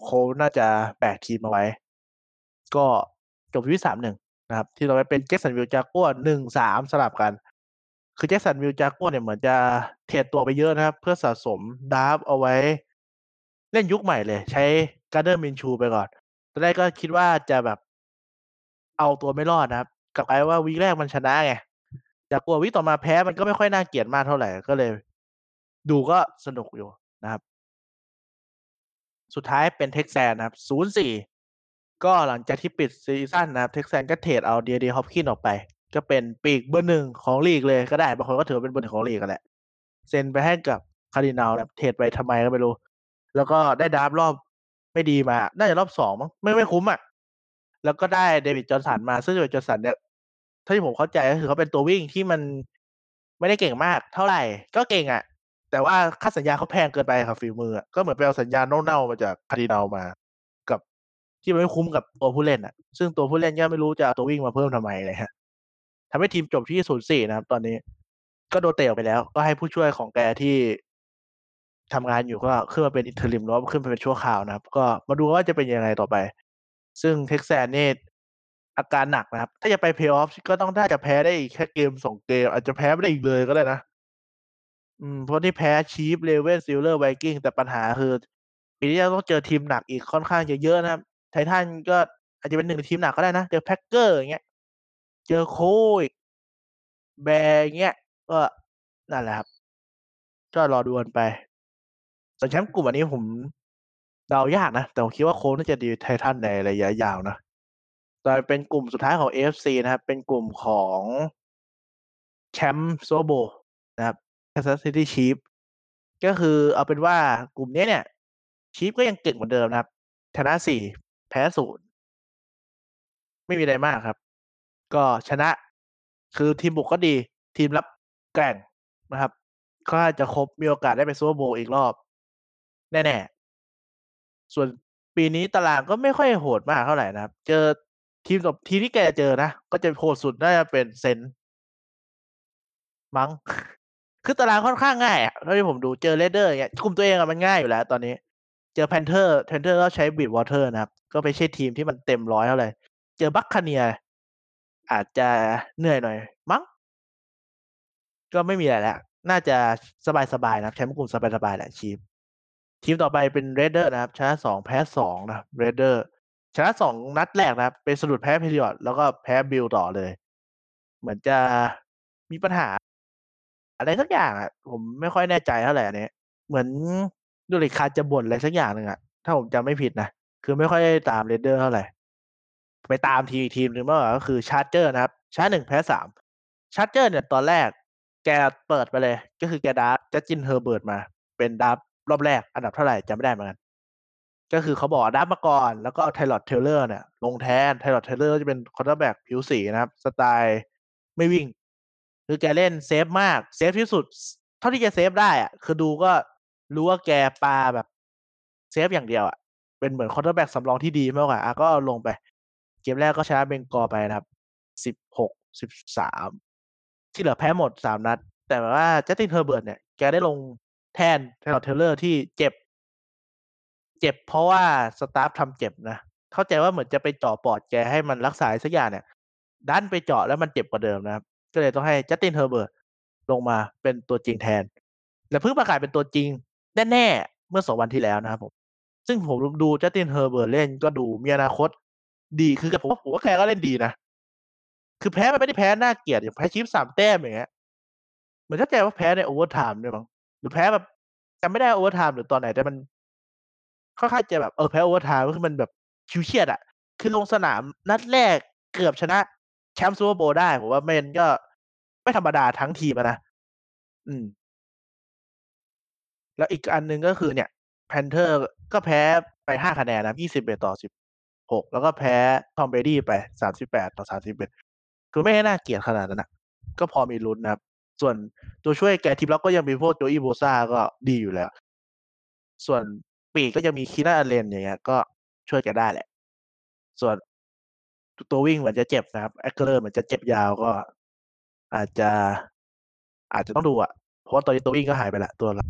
Colts น่าจะแบกทีมมาไว้ ก็จบที่สามหนึ่งนะครับ ที่ต่อไปเป็น Jacksonville Jaguars หนึ่งสามสลับกัน คือ Jacksonville Jaguars เนี่ยเหมือนจะ trade ตัวไปเยอะนะครับ เพื่อสะสม draft เอาไว้ เริ่มยุคใหม่เลย ใช้ Gardner Minshew ไปก่อนตอนแรกก็คิดว่าจะแบบเอาตัวไม่รอดนะครับ กลับไปว่าวีแรกมันชนะไง Jaguars week ต่อมาแพ้มันก็ไม่ค่อยน่าเกลียดมากเท่าไหร่ก็เลย ดูก็สนุกอยู่นะครับ สุดท้ายเป็น Texans นะครับ0-4ก็หลังจากที่ปิด season นะครับ Texans ก็ trade เอา DeAndre Hopkins ออกไป ก็เป็นปีกเบอร์หนึ่งของลีกเลยก็ได้บางคนก็ถือเป็นเบอร์หนึ่งของลีกกันแหละเซ็นไปให้กับ Cardinals นะ trade ไปทำไมก็ไม่รู้ แล้วก็ได้ draft รอบไม่ดีมาน่าจะรอบสองมั้งไม่ไม่คุ้มอะแล้วก็ได้ David Johnson มาซึ่ง David Johnson เนี่ยถ้าที่ผมเข้าใจก็คือเขาเป็นตัววิ่งที่มันไม่ได้เก่งมากเท่าไหร่ก็เก่งอะ แต่ว่าค่าสัญญาเขาแพงเกินไปครับฝีมือก็เหมือนไปเอาสัญญาเน่าๆมาจาก Cardinals มา กับที่มันไม่คุ้มกับตัวผู้เล่นอะ ซึ่งตัวผู้เล่นก็ไม่รู้จะเอาตัววิ่งมาเพิ่มทำไมเลยฮะ ทำให้ทีมจบที่ศูนย์สี่นะครับ ตอนนี้ ก็โดนเตะออกไปแล้ว ก็ให้ผู้ช่วยของแกที่ทำงานอยู่ก็ขึ้นมาเป็น interim แล้วขึ้นไปเป็นชั่วคราวนะครับ ก็มาดูว่าจะเป็นยังไงต่อไป ซึ่ง Texans เนี่ยอาการหนักนะครับ ถ้าจะไปเพลย์ออฟก็ต้องถ้าจะแพ้ได้อีกแค่เกมสองเกม อาจจะแพ้ไม่ได้อีกเลยก็ได้นะอืมเพราะที่แพ้ Chiefs Ravens Steelers Vikings แต่ปัญหาคือปีนี้จะต้องเจอทีมหนักอีกค่อนข้างจะเยอะนะครับ Titans ก็อาจจะเป็นหนึ่งในทีมหนักก็ได้นะ เจอ Packers อย่างเงี้ย เจอ Colts อีก Bears อย่างเงี้ย ก็นั่นแหละครับ ก็รอดูกันไปส่วนแชมป์กลุ่มอันนี้ผมเดายากนะ แต่ผมคิดว่า Colts น่าจะดี Titans ในระยะยาวนะต่อเป็นกลุ่มสุดท้ายของ AFC นะครับ เป็นกลุ่มของแชมป์โซโบนะครับ Kansas City Chiefs ก็คือเอาเป็นว่ากลุ่มนี้เนี่ย ชีฟก็ยังเก่งเหมือนเดิมนะครับชนะสี่แพ้ศูนย์ไม่มีอะไรมากครับ ก็ชนะ คือทีมบุกก็ดี ทีมรับแกร่งนะครับ ก็จะครบมีโอกาสได้ไปซูเปอร์โบว์อีกรอบ แน่ๆ ส่วนปีนี้ตารางก็ไม่ค่อยโหดมากเท่าไหร่นะครับ เจอทีมกับทีที่แกเจอนะ ก็จะโหดสุดน่าจะเป็น Saints มั้งคือตารางค่อนข้างง่ายอะเท่าที่ผมดูเจอ Raiders อย่างเงี้ยกลุ่มตัวเองอะมันง่ายอยู่แล้วตอนนี้ เจอ Panthers Panthers ก็ใช้ Bridgewater นะครับ ก็ไม่ใช่ทีมที่มันเต็มร้อยเท่าไหร่ เจอ Buccaneers อาจจะเหนื่อยหน่อย มั้ง ก็ไม่มีอะไรแล้ว น่าจะสบายๆนะครับแชมป์กลุ่มสบายๆแหละ Chiefs ทีมต่อไปเป็น Raiders นะครับ ชนะสองแพ้สองนะ Raidersชนะสองนัดแรกนะครับ เป็นสะดุดแพ้ Patriots แล้วก็แพ้ Bills ต่อเลย เหมือนจะมีปัญหา อะไรสักอย่างอะ ผมไม่ค่อยแน่ใจเท่าไหร่อันนี้เหมือน Derek Carr จะบ่นอะไรสักอย่างหนึ่งอะ ถ้าผมจำไม่ผิดนะ คือไม่ค่อยตาม Raiders เท่าไหร่ ไปตามทีมทีมหนึ่งเมื่อก็คือ Chargers นะครับชนะหนึ่งแพ้สาม Chargers เนี่ยตอนแรก แกเปิดไปเลย ก็คือแก draft Justin Herbert มา เป็น draftรอบแรกอันดับเท่าไหร่จำไม่ได้เหมือนกันก็คือเขาบอกดับมาก่อน แล้วก็ Tyrod Taylor เนี่ย ลงแทน Tyrod Taylor จะเป็น quarterback ผิวสีนะครับ สไตล์ไม่วิ่ง คือแกเล่น safe มาก safe ที่สุด เท่าที่จะ safe ได้อะคือดูก็รู้ว่าแกปาแบบ safe อย่างเดียวอะเป็นเหมือน quarterback สำรองที่ดีมากกว่าอะก็ลงไป เกมแรกก็ชนะ Bengals ไปนะครับสิบหกสิบสามที่เหลือแพ้หมดสามนัด แต่ว่า Justin Herbert เนี่ยแกได้ลงแทน Tyrod Taylor ที่เจ็บ เจ็บเพราะว่า staff ทำเจ็บนะ เข้าใจว่าเหมือนจะไปเจาะปอดแกให้มันรักษาสักอย่างเนี่ย ดันไปเจาะแล้วมันเจ็บกว่าเดิมนะครับ ก็เลยต้องให้ Justin Herbert ลงมาเป็นตัวจริงแทน และเพิ่งประกาศเป็นตัวจริงแน่ๆเมื่อสองวันที่แล้วนะครับผม ซึ่งผมดู Justin Herbert เล่นก็ดูมีอนาคต ดีคือผมว่าผมว่าแกก็เล่นดีนะ คือแพ้มันไม่ได้แพ้น่าเกลียดอย่างแพ้ Chiefs สามแต้มอย่างเงี้ยเหมือนเข้าใจว่าแพ้ใน overtime ด้วยมั้งหรือแพ้แบบจำไม่ได้ overtime หรือตอนไหนแต่มันค่อนข้างจะแบบเออแพ้ overtime ก็คือมันแบบฉิวเฉียดอะคือลงสนามนัดแรกเกือบชนะแชมป์ Super Bowl ได้ผมว่ามันก็ไม่ธรรมดาทั้งทีมนะอืม แล้วอีกอันหนึ่งก็คือเนี่ยPanthers ก็แพ้ไปห้าคะแนนนะยี่สิบเอ็ดต่อสิบ หกแล้วก็แพ้ Tom Brady ไปสามสิบแปดต่อสามสิบเอ็ดคือไม่ได้น่าเกลียดขนาดนั้นนะก็พอมีลุ้นนะครับ ส่วนตัวช่วยแกทีมรับก็ยังมีพวก Joey Bosa ก็ดีอยู่แล้ว ส่วนปีกก็จะมี Keenan Allen อย่างเงี้ยก็ช่วยแกได้แหละ ส่วนตัววิ่งเหมือนจะเจ็บนะครับ Ekeler เหมือนจะเจ็บยาวก็ อาจจะอาจจะต้องดูอะเพราะว่าตอนนี้ตัววิ่งก็หายไปละตัวละ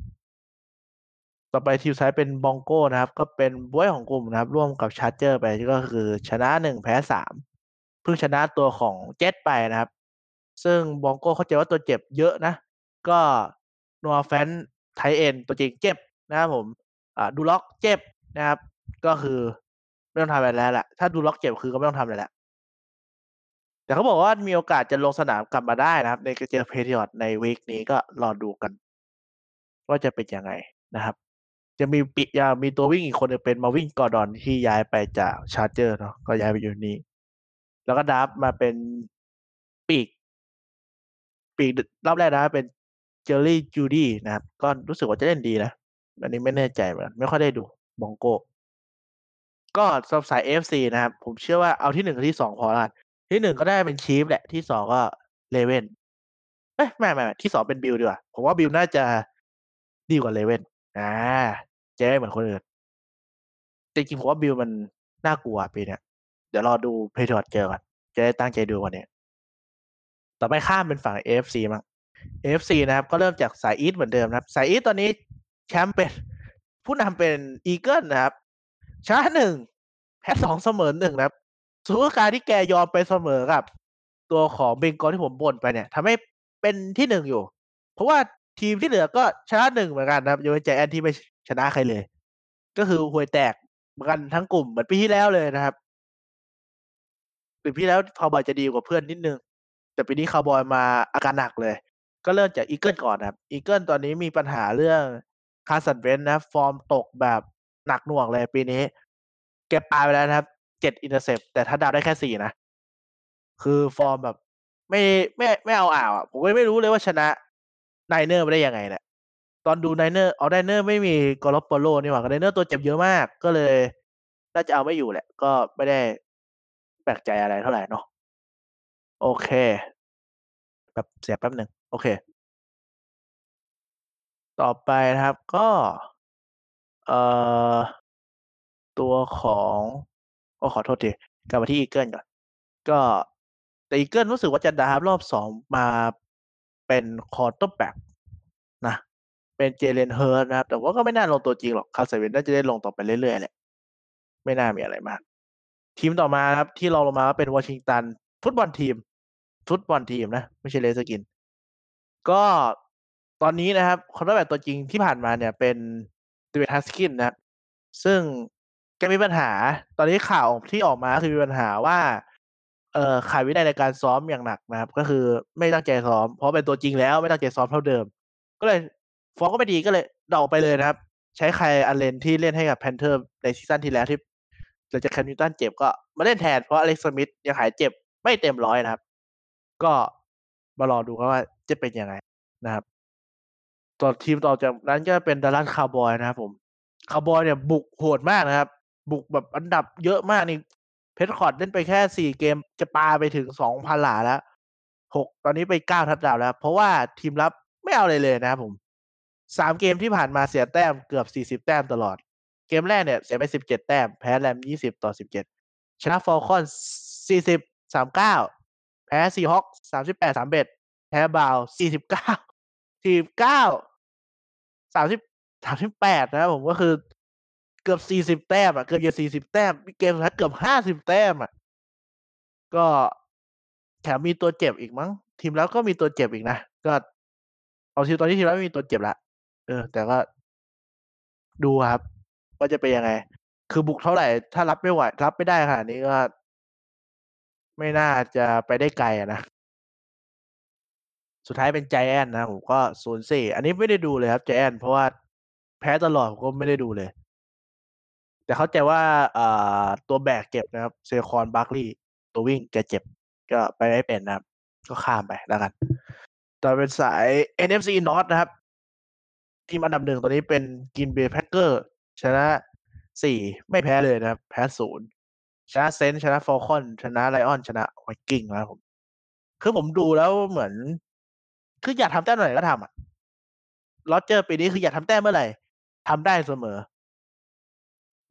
ต่อไปทีมซ้ายเป็นบองโก้นะครับ ก็เป็นบ้วยของกลุ่มนะครับ ร่วมกับชาร์เจอร์ไปก็คือชนะหนึ่งแพ้สามเพิ่งชนะตัวของเจ็ตไปนะครับ ซึ่งบองโก้เข้าใจว่าตัวเจ็บเยอะนะ ก็นัวแฟนไทเอ็นตัวจริงเจ็บนะครับผมอ่าดูล็อกเจ็บนะครับ ก็คือไม่ต้องทำอะไรแล้วแหละถ้าดูล็อกเจ็บคือก็ไม่ต้องทำอะไรแล้วแต่เขาบอกว่ามีโอกาสจะลงสนามกลับมาได้นะครับ ในเจอเพเทียร์ในวีคนี้ก็รอดูกัน ว่าจะเป็นยังไงนะครับ จะมีปิยามีตัววิ่งอีกคนเป็นมาวิ่งกอร์ดอนที่ย้ายไปจากชาร์เจอร์เนาะก็ย้ายไปอยู่นี้ แล้วก็ดับมาเป็นปีก ปีกรอบแรกนะเป็นเจอรี่จูดี้นะครับ ก็รู้สึกว่าจะเล่นดีนะ อันนี้ไม่แน่ใจเหมือนไม่ค่อยได้ดูบองโก ก็สำหรับสาย AFC นะครับ ผมเชื่อว่าเอาที่หนึ่งกับที่สองพอแล้วที่หนึ่งก็ได้เป็น Chiefs แหละที่สองก็ Ravens เอ้ยไม่ไม่ไม่ที่สองเป็น Bills ดีกว่า ผมว่า Bills น่าจะดีกว่า Ravens อ่าจะได้เหมือนคนอื่น จริง ๆ ผมว่า Bills มันน่ากลัวปีเนี้ย เดี๋ยวรอดู Patriots เจอก่อน จะได้ตั้งใจดูวันนี้ ต่อไปข้ามเป็นฝั่ง AFC มั้ง AFC นะครับ ก็เริ่มจากสาย East เหมือนเดิมนะครับ สาย East ตอนนี้แชมป์เป็น ผู้นำเป็น Eagles นะครับ ชนะหนึ่งแพ้สองเสมอหนึ่งนะครับสุดการที่แกยอมไปเสมอกับ ตัวของ Bengals ที่ผมบ่นไปเนี่ยทำให้เป็นที่หนึ่งอยู่ เพราะว่า ทีมที่เหลือก็ชนะหนึ่งเหมือนกันนะครับยกเว้นใจแอนที่ไม่ชนะใครเลย ก็คือหวยแตกเหมือนกันทั้งกลุ่มเหมือนปีที่แล้วเลยนะครับปีที่แล้วคาวบอยจะดีกว่าเพื่อนนิดนึง แต่ปีนี้คาวบอยมาอาการหนักเลย ก็เริ่มจากอีเกิลก่อนนะครับอีเกิลตอนนี้มีปัญหาเรื่องคาสันเวนนะฟอร์มตกแบบหนักหน่วงเลยปีนี้ เก็บปลายไปแล้วนะครับเจ็ดอินเตอร์เซปแต่ถ้าดาวได้แค่สี่นะ คือฟอร์มแบบ ไม่ไม่ไม่เอาอ่าวอะผมก็ไม่รู้เลยว่าชนะ ไนเนอร์ไม่ได้ยังไงเนี่ยตอนดูไนเนอร์เอาไนเนอร์ไม่มีกอลปโลนี่หว่าไนเนอร์ตัวเจ็บเยอะมาก ก็เลยน่าจะเอาไม่อยู่แหละ ก็ไม่ได้แปลกใจอะไรเท่าไหร่เนาะโอเคแบบเสียแป๊บหนึ่งโอเค ต่อไปนะครับก็ เอ่อ ตัวของก็ขอโทษทีกลับมาที่ Eagles ก่อน ก็แต่ Eagles รู้สึกว่าจะ draft รอบสองมา เป็น quarterback นะ เป็น Jalen Hurts นะครับ แต่ว่าก็ไม่น่าลงตัวจริงหรอก Carson Wentz น่าจะได้ลงต่อไปเรื่อยๆแหละ ไม่น่ามีอะไรมาก ทีมต่อมาครับ ที่เราลงมาเป็น Washington Football Team Football Team นะ ไม่ใช่ Redskins ก็ตอนนี้นะครับ quarterback ตัวจริงที่ผ่านมาเนี่ยเป็น Dwayne Haskins นะครับซึ่งแกมีปัญหา ตอนนี้ข่าวที่ออกมาคือมีปัญหาว่า เอ่อขาดวินัยในการซ้อมอย่างหนักนะครับ ก็คือไม่ตั้งใจซ้อม เพราะเป็นตัวจริงแล้วไม่ตั้งใจซ้อมเท่าเดิม ก็เลยฟอร์มก็ไม่ดีก็เลยเดาไปเลยนะครับ ใช้ Kyle Allen ที่เล่นให้กับ Panthers ใน season ที่แล้วที่หลังจาก Cam Newton เจ็บก็มาเล่นแทนเพราะ Alex Smith ยังหายเจ็บไม่เต็มร้อยนะครับ ก็มารอดูกันว่าจะเป็นยังไงนะครับต่อทีมต่อจากนั้นก็เป็น Dallas Cowboys นะครับผมคาร์บอยเนี่ยบุกโหดมากนะครับ บุกแบบอันดับเยอะมากนี่ Prescott เล่นไปแค่สี่เกมจะปาไปถึงสองพันหลาแล้วหกตอนนี้ไปเก้าทัดดาวแล้ว เพราะว่าทีมรับไม่เอาเลยเลยนะครับผมสามเกมที่ผ่านมาเสียแต้มเกือบสี่สิบแต้มตลอด เกมแรกเนี่ยเสียไปสิบเจ็ดแต้ม แพ้ Rams ยี่สิบต่อสิบเจ็ดชนะ Falcons สี่สิบสามเก้าแพ้ Seahawks สามสิบแปดสามสิบเอ็ดแพ้บาวสี่สิบเก้าสี่สิบเก้าสามสิบสามสิบแปดนะครับผมก็คือ เกือบสี่สิบแต้มอะเกือบจะสี่สิบแต้มเกมสุดท้ายเกือบห้าสิบแต้มอะก็แถมมีตัวเจ็บอีกมั้ง ทีมแล้วก็มีตัวเจ็บอีกนะก็เอาทีตอนนี้ทีมแล้วมีตัวเจ็บละเออ แต่ก็ดูครับว่าจะเป็นยังไง คือบุกเท่าไหร่ ถ้ารับไม่ไหวรับไม่ได้ขนาดนี้ก็ไม่น่าจะไปได้ไกลอะนะสุดท้ายเป็นใจแอนนะผมก็ศูนย์สี่อันนี้ไม่ได้ดูเลยครับใจแอนเพราะว่าแพ้ตลอดผมก็ไม่ได้ดูเลย แต่เข้าใจว่าอตัวแบกเจ็บนะครับ Saquon Barkley ตัววิ่งแกเจ็บ ก็ไปไม่เป็นนะครับ ก็ข้ามไปแล้วกัน ต่อเป็นสาย NFC North นะครับ ทีมอันดับหนึ่งตอนนี้เป็น Green Bay Packers ชนะสี่ไม่แพ้เลยนะครับ แพ้ศูนย์ชนะ Saints ชนะ Falcons ชนะ Lions ชนะ Vikings นะครับผม คือผมดูแล้วเหมือน คืออยากทำแต้มเมื่อไหร่ก็ทำอะRodgers ปีนี้คืออยากทำแต้มเมื่อไหร่ทำได้เสมอ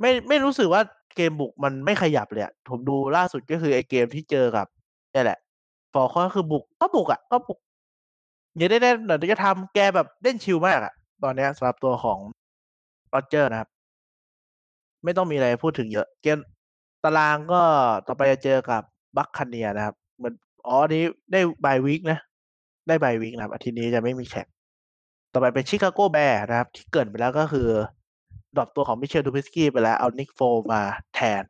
ไม่ไม่รู้สึกว่าเกมบุกมันไม่ขยับเลยอะผมดูล่าสุดก็คือไอเกมที่เจอกับนี่แหละ Falcons ก็คือบุกก็บุกอะก็บุกอย่าได้ได้หน่อยจะทำแกแบบเล่น chill มากอะตอนนี้สำหรับตัวของ Rodgers นะครับ ไม่ต้องมีอะไรพูดถึงเยอะ เกมตารางก็ต่อไปจะเจอกับ Buccaneers นะครับเหมือนอ๋อนี้ได้ bye week นะ ได้ bye week นะครับอาทิตย์นี้จะไม่มีแข่งต่อไปเป็น Chicago Bears นะครับ ที่เกริ่นไปแล้วก็คือ drop ตัวของ Mitchell Trubisky ไปแล้วเอา Nick Foles มาแทน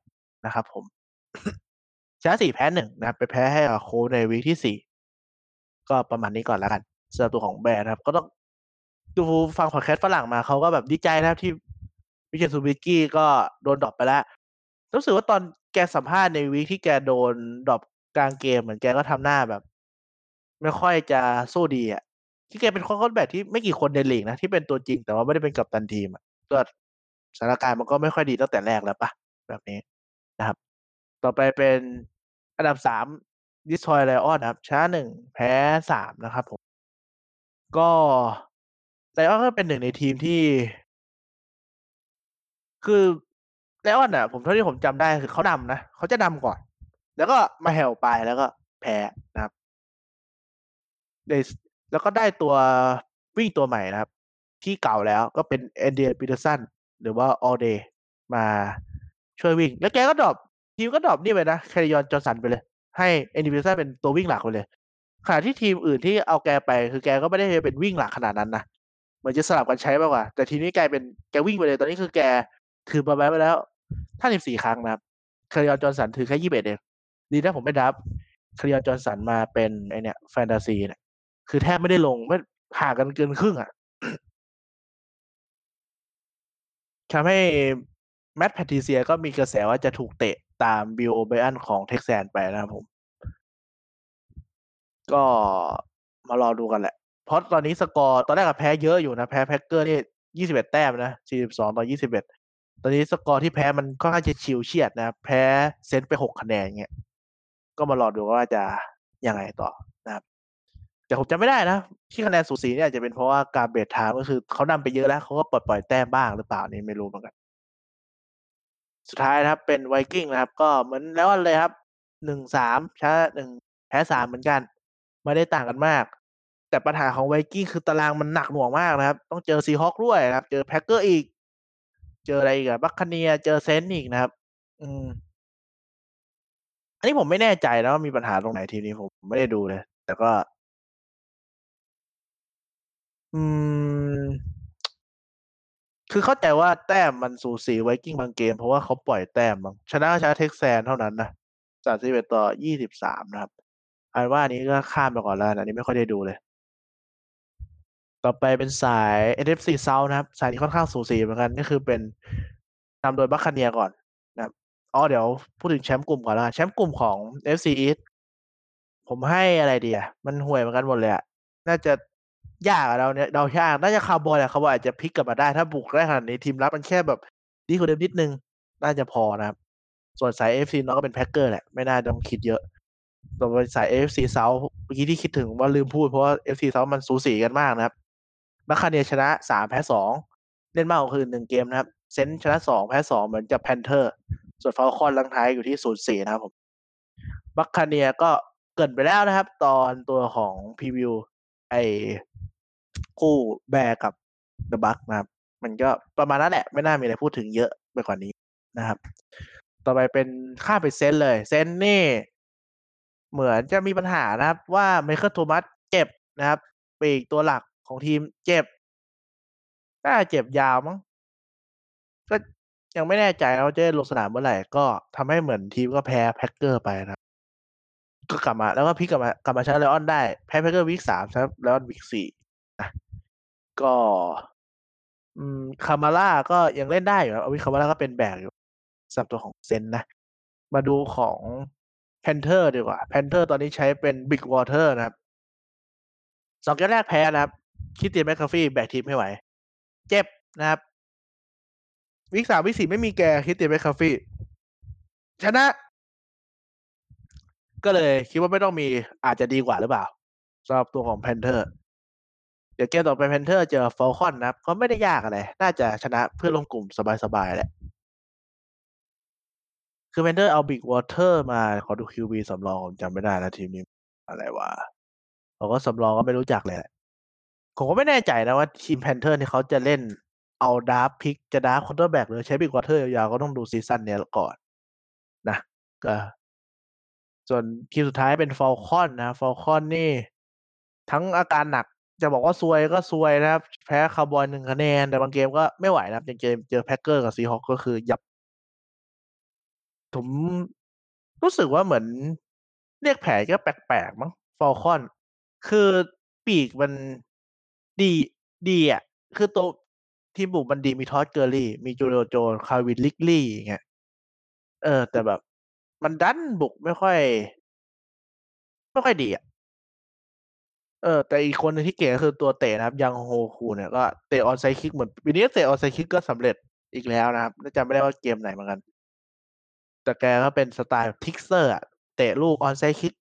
นะครับผมชนะสี่แพ้หนึ่งนะไปแพ้ให้กับโคในวีคที่สี่ก็ประมาณนี้ก่อนแล้วกันสำหรับตัวของ Bears นะครับ ก็ต้องดูฟังพอดแคสต์ฝรั่งมาเขาก็แบบดีใจนะครับที่ Mitchell Trubisky ก็โดน drop ไปแล้ว รู้สึกว่าตอนแกสัมภาษณ์ใน week ที่แกโดน drop กลางเกมเหมือนแกก็ทำหน้าแบบ ไม่ค่อยจะสู้ดีอะที่แกเป็น quarterback ที่ไม่กี่คนในลีกนะที่เป็นตัวจริงแต่ว่าไม่ได้เป็นกัปตันทีมก็ สถานการณ์มันก็ไม่ค่อยดีตั้งแต่แรกแล้วปะแบบนี้นะครับ ต่อไปเป็นอันดับสาม Detroit Lions ครับชนะหนึ่งแพ้สามนะครับผม ก็ Lions ก็เป็นหนึ่งในทีมที่ คือ Lions อะ ผมเท่าที่ผมจำได้คือเขานำนะเขาจะนำก่อน แล้วก็มาแผ่วไปแล้วก็แพ้นะครับแล้วก็ได้ตัววิ่งตัวใหม่นะครับ ที่เก่าแล้วก็เป็น Adrian Peterson หรือว่า All Day มาช่วยวิ่ง แล้วแกก็ drop ทีมก็ drop นี่ไปนะ Kerryon Johnson ไปเลย ให้ Adrian Peterson เป็นตัววิ่งหลักไปเลยขณะที่ทีมอื่นที่เอาแกไป คือแกก็ไม่ได้เป็นวิ่งหลักขนาดนั้นนะเหมือนจะสลับกันใช้มากกว่า แต่ทีนี้แกเป็นแกวิ่งไปเลยตอนนี้คือแกถือบอลไปแล้วท่าสิบสี่ครั้งนะครับคาริออนจอร์สันถือแค่ยี่สิบเอ็ดเองดีนะผมไม่ดับคาริออนจอร์สันมาเป็นไอเนี่ยแฟนตาซีเนี่ยคือแทบไม่ได้ลงไม่ห่างกันเกินครึ่งอะ ทำให้แมตต์แพทิเซียก็มีกระแสว่าจะถูกเตะตามบิลโอเบอันของเท็กซันไปนะครับผม ก็มารอดูกันแหละ เพราะตอนนี้สกอร์ตอนแรกก็แพ้เยอะอยู่นะ แพ้ Packers นี่ยี่สิบเอ็ดแต้มนะสี่สิบสองต่อยี่สิบเอ็ดตอนนี้สกอร์ที่แพ้มันค่อนข้างจะฉิวเฉียดนะ แพ้ Saints ไปหกคะแนนเงี้ย ก็มารอดูว่าจะยังไงต่อ แต่ผมจำไม่ได้นะที่คะแนนสูสีเนี่ยจะเป็นเพราะว่า garbage time ก็คือเขานำไปเยอะแล้วเขาก็ปล่อยปล่อยแต้มบ้างหรือเปล่านี่ไม่รู้เหมือนกัน สุดท้ายนะครับ เป็น Vikings นะครับ ก็เหมือนแล้วเลยครับหนึ่งสามชนะหนึ่งแพ้สามเหมือนกัน ไม่ได้ต่างกันมาก แต่ปัญหาของ Vikings คือตารางมันหนักหน่วงมากนะครับ ต้องเจอ Seahawks ด้วยนะครับ เจอ Packers อีก เจออะไรอีกอะ Buccaneers เจอ Saints อีกนะครับ อืม อันนี้ผมไม่แน่ใจนะว่ามีปัญหาตรงไหนทีนี้ผมไม่ได้ดูเลย แต่ก็ อืม คือเข้าใจว่าแต้มมันสูสี Vikings บางเกม เพราะว่าเขาปล่อยแต้มบางชนะชนะ Texans เท่านั้นนะสามสิบเอ็ดต่อยี่สิบสามนะครับอันว่านี้ก็ข้ามไปก่อนแล้วอันนี้ไม่ค่อยได้ดูเลย ต่อไปเป็นสาย NFC South นะครับ สายที่ค่อนข้างสูสีเหมือนกันก็คือเป็นนำโดย Buccaneers ก่อนนะครับอ๋อเดี๋ยวพูดถึงแชมป์กลุ่มก่อนละแชมป์กลุ่มของ FC East ผมให้อะไรดีอะ มันห่วยเหมือนกันหมดเลยอะ น่าจะ ยากอะเราเนี่ยเรายากน่าจะคาร์บอยแหละคาร์บอยอาจจะพลิกกลับมาได้ถ้าบุกได้ขนาดนี้ทีมรับมันแค่แบบดีกว่าเดิมนิดนึง น่าจะพอนะครับ ส่วนสาย NFC North ก็เป็น Packers แหละ ไม่น่าต้องคิดเยอะต่อไปสาย AFC South เมื่อกี้ที่คิดถึงว่าลืมพูดเพราะว่า AFC South มันสูสีกันมากนะครับ Buccaneers ชนะสามแพ้สองเล่นมากกว่าคือหนึ่งเกมนะครับ Saints ชนะสองแพ้สองเหมือนจะ Panthers ส่วน Falcons รั้งท้ายอยู่ที่ศูนย์สี่นะครับผม Buccaneers ก็เกริ่นไปแล้วนะครับ ตอนตัวของ preview ไอ คู่ Bears กับ the Bucs นะครับ มันก็ประมาณนั้นแหละ ไม่น่ามีอะไรพูดถึงเยอะไปกว่านี้นะครับ ต่อไปเป็นค่าไป Saints เลย Saints นี่ เหมือนจะมีปัญหานะครับ ว่า Michael Thomas เจ็บนะครับปีกตัวหลักของทีมเจ็บน่าเจ็บยาวมั้งก็ยังไม่แน่ใจว่าจะลงสนามเมื่อไหร่ ก็ทำให้เหมือนทีมก็แพ้ Packers ไปนะก็กลับมาแล้วก็พลิกกลับมากลับมาชนะ Lions ได้ แพ้ Packers week สามครับ Lions week สี่นะ ก็ Kamara ก็ยังเล่นได้อยู่ครับ Alvin Kamara ก็เป็นแบกอยู่สำหรับตัวของ Saints นะ มาดูของ Panthers ดีกว่า Panthers ตอนนี้ใช้เป็น Bridgewater นะครับสองเกมแรกแพ้นะครับ Christian McCaffrey แบกทีมไม่ไหว เจ็บนะครับ week สาม week สี่ไม่มีแก Christian McCaffreyชนะ ก็เลยคิดว่าไม่ต้องมีอาจจะดีกว่าหรือเปล่าสำหรับตัวของ Panthers เดี๋ยวเกมต่อไป Panthers เจอ Falcons นะครับก็ไม่ได้ยากอะไร น่าจะชนะเพื่อลงกลุ่มสบายๆแหละ คือ Panthers เอา Bridgewater มาขอดู QB สำรองผมจำไม่ได้แล้วทีมนี้อะไรวะเราก็สำรองก็ไม่รู้จักเลยผมก็ไม่แน่ใจนะว่าทีม Panthers นี่เขาจะเล่นเอา draft pick จะ draft quarterback หรือใช้ Bridgewater ยาวๆก็ต้องดู season เนี้ยก่อน นะก็ส่วนทีมสุดท้ายเป็น Falcons นะ Falcons นี่ ทั้งอาการหนัก จะบอกว่าซวยก็ซวยนะครับ แพ้คาร์บอยหนึ่งคะแนน แต่บางเกมก็ไม่ไหวนะครับอย่างเกมเจอ Packers กับ Seahawks ก็คือยับ ผมรู้สึกว่าเหมือนเรียกแผลก็แปลกๆมั้ง Falcons คือปีกมันดีดีอะ คือตัวทีมบุกมันดีมี Todd Gurley มี Julio Jones Calvin Ridley อย่างเงี้ยเออ แต่แบบ มันดันบุกไม่ค่อย ไม่ค่อยดีอะ เออแต่อีกคนนึงที่เก่งคือตัวเตะนะครับ Younghoe Koo เนี่ยก็เตะ onside kick เหมือนปีนี้เตะ onside kick ก็สำเร็จอีกแล้วนะครับจำไม่ได้ว่าเกมไหนเหมือนกัน แต่แกก็เป็นสไตล์ทิกเซอร์อะเตะลูก onside kick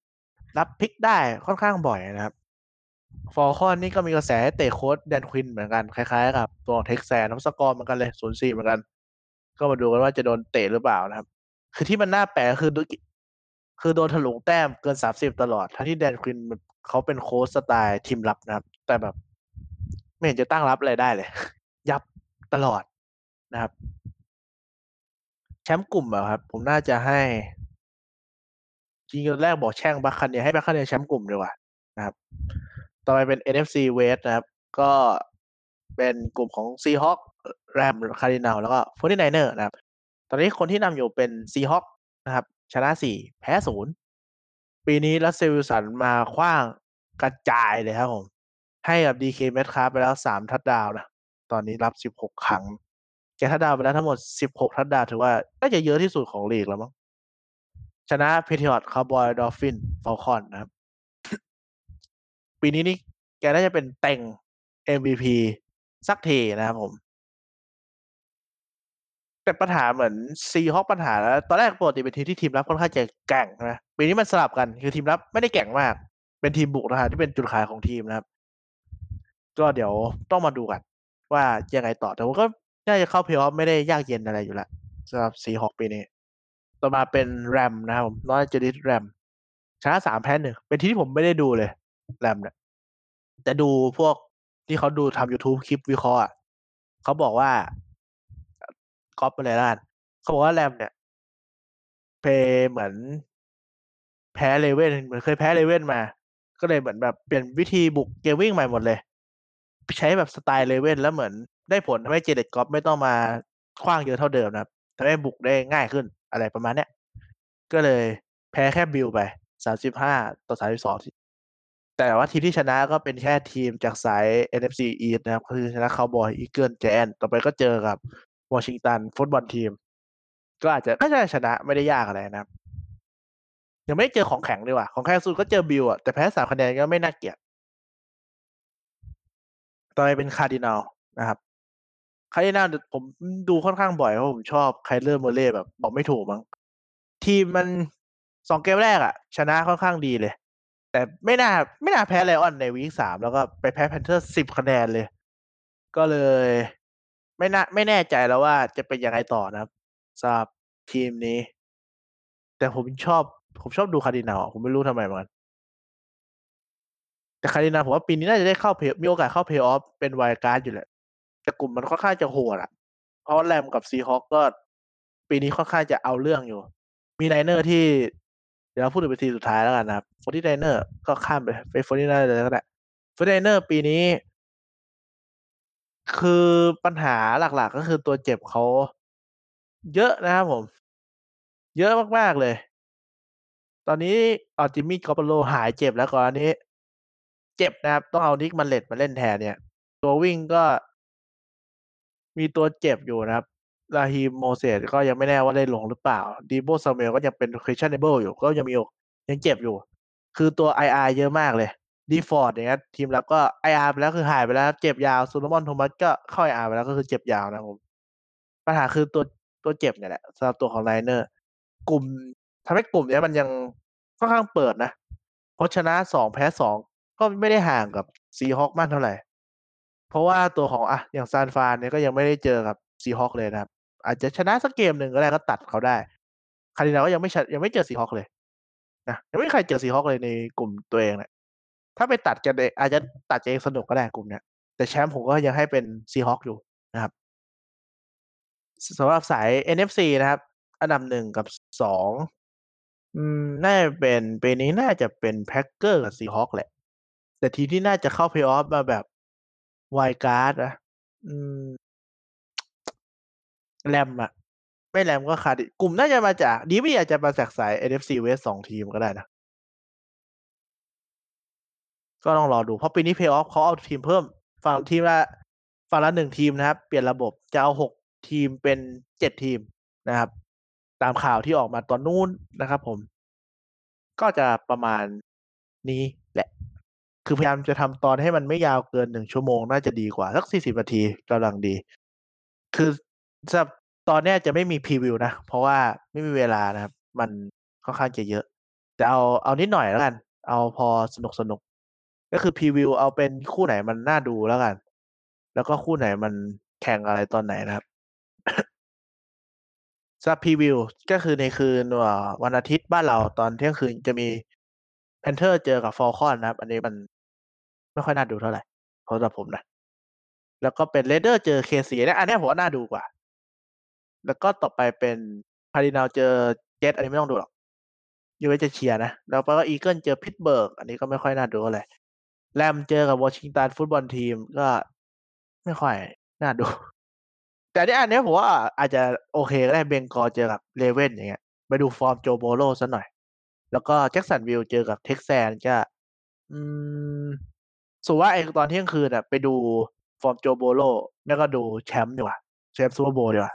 รับพลิกได้ค่อนข้างบ่อยนะครับ Falcon นี่ก็มีกระแสให้เตะโค้ช Dan Quinn เหมือนกัน คล้ายๆ กับตัว Texans นะสกอร์เหมือนกันเลยศูนย์สี่เหมือนกัน ก็มาดูกันว่าจะโดนเตะหรือเปล่านะครับ คือที่มันน่าแปลกคือดูคือโดนถลุงแต้มเกินสามสิบตลอดทั้งที่ Dan Quinn เขาเป็นโค้ชสไตล์ทีมรับนะครับ แต่แบบ ไม่เห็นจะตั้งรับอะไรได้เลย ยับตลอดนะครับ แชมป์กลุ่มอะครับ ผมน่าจะให้จริงๆแรกบอกแช่ง Buccaneer ให้ Buccaneer แชมป์กลุ่มดีกว่านะครับ ต่อไปเป็น NFC West นะครับ ก็เป็นกลุ่มของ Seahawk Ram Cardinal แล้วก็ Forty Niner นะครับ ตอนนี้คนที่นำอยู่เป็น Seahawk นะครับ ชนะสี่แพ้ศูนย์ ปีนี้ Russell Wilson มาคว้างกระจายเลยครับผม ให้กับ DK Metcalf ไปแล้วสามทัดดาวนะ ตอนนี้รับสิบหกครั้ง แกทัดดาวไปแล้วทั้งหมดสิบหกทัดดาวถือว่าน่าจะเยอะที่สุดของลีกแล้วมั้ง ชนะ Patriot Cowboy Dolphin Falcon นะครับ ปีนี้นี่แกน่าจะเป็นเต็ง MVP สักทีนะครับผม แต่ปัญหาเหมือน Seahawk ปัญหาแล้วตอนแรกปกติเป็นทีมที่ทีมรับค่อนข้างจะแกร่งนะปีนี้มันสลับกันคือทีมรับไม่ได้แกร่งมาก เป็นทีมบุกนะฮะที่เป็นจุดขายของทีมนะครับ ก็เดี๋ยวต้องมาดูกัน ว่ายังไงต่อแต่ผมก็น่าจะเข้าเพลย์ออฟไม่ได้ยากเย็นอะไรอยู่แล้วสำหรับ Seahawk ปีนี้ ต่อมาเป็นแรมนะครับผม Los Angeles Ram ชนะสามแพ้หนึ่งเป็นที่ที่ผมไม่ได้ดูเลยแรมเนี่ยแต่ดูพวกที่เขาดูทำ YouTube คลิปวิเคราะห์เขาบอกว่า Goff อะไรล่ะเขาบอกว่าแรมเนี่ย play เหมือนแพ้ Raven เหมือนเคยแพ้ Raven มา ก็เลยเหมือนแบบเปลี่ยนวิธีบุกเกมวิ่งใหม่หมดเลย ใช้แบบสไตล์ Raven แล้วเหมือนได้ผลทำให้ Jared Goff ไม่ต้องมาคว้างเยอะเท่าเดิมนะครับทำให้บุกได้ง่ายขึ้นอะไรประมาณเนี้ยก็เลยแพ้แค่บิลไปสามสิบห้าต่อสามสิบสองแต่ว่าทีมที่ชนะก็เป็นแค่ทีมจากสาย NFC East นะครับ คือชนะ Cowboy Eagle Giant ต่อไปก็เจอกับ Washington Football Team ก็อาจจะน่าจะชนะไม่ได้ยากอะไรนะครับ ยังไม่เจอของแข็งดีกว่า ของแข็งสุดก็เจอบิลอะแต่แพ้สามคะแนนก็ไม่น่าเกลียดต่อไปเป็นคาร์ดินาลนะครับคาร์ดินาลผมดูค่อนข้างบ่อยเพราะผมชอบ Kyler Murray แบบ บอกไม่ถูกมั้งทีมมันสองเกมแรกอะชนะค่อนข้างดีเลย แต่ไม่น่าไม่น่าแพ้ Lion ใน week สามแล้วก็ไปแพ้ Panther สิบคะแนนเลย ก็เลย ไม่น่าไม่แน่ใจแล้วว่าจะเป็นยังไงต่อนะครับสำหรับทีมนี้ แต่ผมชอบ ผมชอบดูคาร์ดินาลผมไม่รู้ทำไมเหมือนกันแต่คาร์ดินาลผมว่าปีนี้น่าจะได้เข้า play มีโอกาสเข้าเพย์ออฟเป็น wild card อยู่แหละแต่กลุ่มมันค่อนข้างจะโหดอะเพราะแรมกับ Seahawk ก็ ปีนี้ค่อนข้างจะเอาเรื่องอยู่ มี Niner ที่ เดี๋ยวเราพูดถึงเป็นทีมสุดท้ายแล้วกันนะครับ Forty Niner ก็ข้ามไปไป Forty Niner เลยก็ได้ Forty Niner ปีนี้ คือปัญหาหลักๆ ก็คือตัวเจ็บเขาเยอะนะครับผม เยอะมากๆเลย ตอนนี้อา Jimmy Garoppolo หายเจ็บแล้วก่อนอันนี้ เจ็บนะครับ ต้องเอา Nick Mullens มาเล่นแทนเนี่ย ตัววิ่งก็ มีตัวเจ็บอยู่นะครับ Raheem Mostert ก็ยังไม่แน่ว่าได้ลงหรือเปล่า Deebo Samuel ก็ยังเป็น questionable อยู่ ก็ยังมียังเจ็บอยู่ คือตัว IR เยอะมากเลย Dee Ford อย่างเงี้ยทีมแล้วก็ IR ไปแล้วคือหายไปแล้วเจ็บยาว Solomon Thomas ก็เข้า IR ไปแล้วก็คือเจ็บยาวนะผมปัญหาคือตัวตัวเจ็บเนี่ยแหละสำหรับตัวของ Niner กลุ่มทำให้กลุ่มเนี้ยมันยังค่อนข้างเปิดนะเพราะชนะสองแพ้สองก็ไม่ได้ห่างกับ Seahawk มากเท่าไหร่ เพราะว่าตัวของอะอย่าง San Fran เนี่ยก็ยังไม่ได้เจอกับ Seahawk เลยนะครับ อาจจะชนะสักเกมหนึ่งก็ได้ก็ตัดเขาได้คารินาก็ยังไม่ยังไม่เจอ Seahawk เลยนะยังไม่มีใครเจอ Seahawk เลยในกลุ่มตัวเองเนี่ย ถ้าไปตัดกันเองอาจจะตัดเองสนุกก็ได้กลุ่มเนี้ยแต่แชมป์ผมก็ยังให้เป็น Seahawk อยู่นะครับสำหรับสาย NFC นะครับ อันดับหนึ่งกับสองอืมน่าจะเป็นปีนี้น่าจะเป็น Packer กับ Seahawk แหละ แต่ทีมที่น่าจะเข้าเพย์ออฟมาแบบ wild card นะอืมแรมอะไม่แรมก็คาดิกลุ่มน่าจะมาจากดีไม่อาจจะมาจากสาย NFC West สองทีมก็ได้นะ ก็ต้องรอดู เพราะปีนี้เพย์ออฟเขาเอาทีมเพิ่ม ฝั่งทีมละฝั่งละหนึ่งทีมนะครับ เปลี่ยนระบบจะเอาหกทีมเป็นเจ็ดทีมนะครับ ตามข่าวที่ออกมาตอนนู้นนะครับ ผม ก็จะประมาณนี้แหละ คือพยายามจะทำตอนให้มันไม่ยาวเกิน1ชั่วโมงน่าจะดีกว่า สัก40นาทีกำลังดี คือสำหรับตอนนี้จะไม่มีพรีวิวนะ เพราะว่าไม่มีเวลานะครับ มันค่อนข้างจะเยอะ จะเอาเอานิดหน่อยแล้วกัน เอาพอสนุกๆก็็คือพรีวิวเอาเป็นคู่ไหนมันน่าดูแล้วกัน แล้วก็คู่ไหนมันแข่งอะไรตอนไหนนะครับสำหรับพรีวิวก็คือในคืนวันอาทิตย์บ้านเราตอนเที่ยงคืนจะมี Panthers เจอกับ Falcons นะครับ อันนี้มันไม่ค่อยน่าดูเท่าไหร่สำหรับผมนะ แล้วก็เป็น Raiders เจอ KC เนี่ยอันนี้ผมว่าน่าดูกว่า แล้วก็ต่อไปเป็น Cardinals เจอ Jets อันนี้ไม่ต้องดูหรอกยกเวจะเชียร์นะ แล้วก็ Eagles เจอ Pittsburgh อันนี้ก็ไม่ค่อยน่าดูเท่าไร Rams เจอกับ Washington Football Team ก็ไม่ค่อยน่าดู แต่อันเนี้ยอันนี้ผมว่าอาจจะโอเคก็ได้ Bengals เจอกับ Ravens อย่างเงี้ย ไปดูฟอร์ม Joe Burrow สักหน่อย แล้วก็ Jacksonville เจอกับ Texans ก็ อืมสมมุติว่าไอ้ตอนเที่ยงคืนอะไปดูฟอร์ม Joe Burrow ไม่ก็ดูแชมป์ดีกว่าแชมป์ Super Bowl ดีกว่า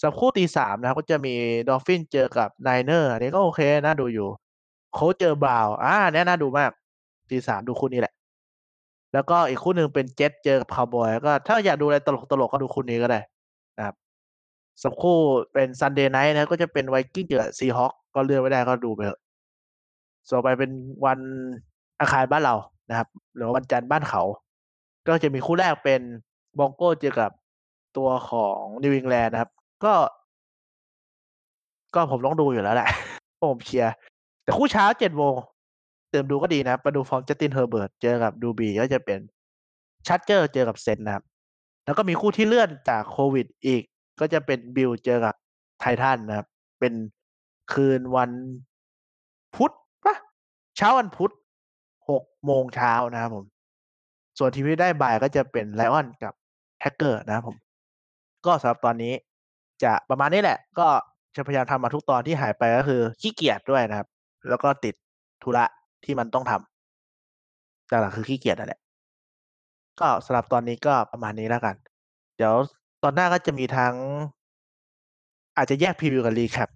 สำหรับคู่ตี3นะก็จะมี Dolphins เจอกับ Niners อันนี้ก็โอเคน่าดูอยู่ Colts เจอ Browns อาเนี้ยน่าดูมาก ตี3ดูคู่นี้แหละ แล้วก็อีกคู่หนึ่งเป็น Jets เจอกับ Cowboys ก็ถ้าอยากดูอะไรตลกๆก็ดูคู่นี้ก็ได้นะครับสำหรับคู่เป็น Sunday Night นะก็จะเป็น Vikings เจอกับ Seahawks ก็เลือกไม่ได้ก็ดูไปเถอะต่อไปเป็นวันอังคารบ้านเรานะครับ หรือว่าวันจันทร์บ้านเขา ก็จะมีคู่แรกเป็น Broncos เจอกับตัวของ New England นะครับ ก็ ก็ผมต้องดูอยู่แล้วแหละผมเชียร์แต่คู่เช้า7โมง เตื่นดูก็ดีนะมาดูฟอร์ม Justin Herbert เจอกับ Drew Brees ก็จะเป็น Chargers เจอกับ Saints นะครับ แล้วก็มีคู่ที่เลื่อนจากโควิดอีก ก็จะเป็น Bills เจอกับ Titans นะครับ เป็นคืนวันพุธปล่า?เช้าวันพุธ6โมงเช้านะครับผม ส่วนทีมที่ได้บายก็จะเป็น Lions กับ Packers นะครับผม ก็สำหรับตอนนี้จะประมาณนี้แหละ ก็จะพยายามทำมาทุกตอนที่หายไปก็คือขี้เกียจด้วยนะครับ แล้วก็ติดธุระ ที่มันต้องทำแต่หลักคือขี้เกียจนั่นแหละก็สำหรับตอนนี้ก็ประมาณนี้แล้วกัน เดี๋ยวตอนหน้าก็จะมีทั้ง อาจจะแยกพรีวิวกับ recap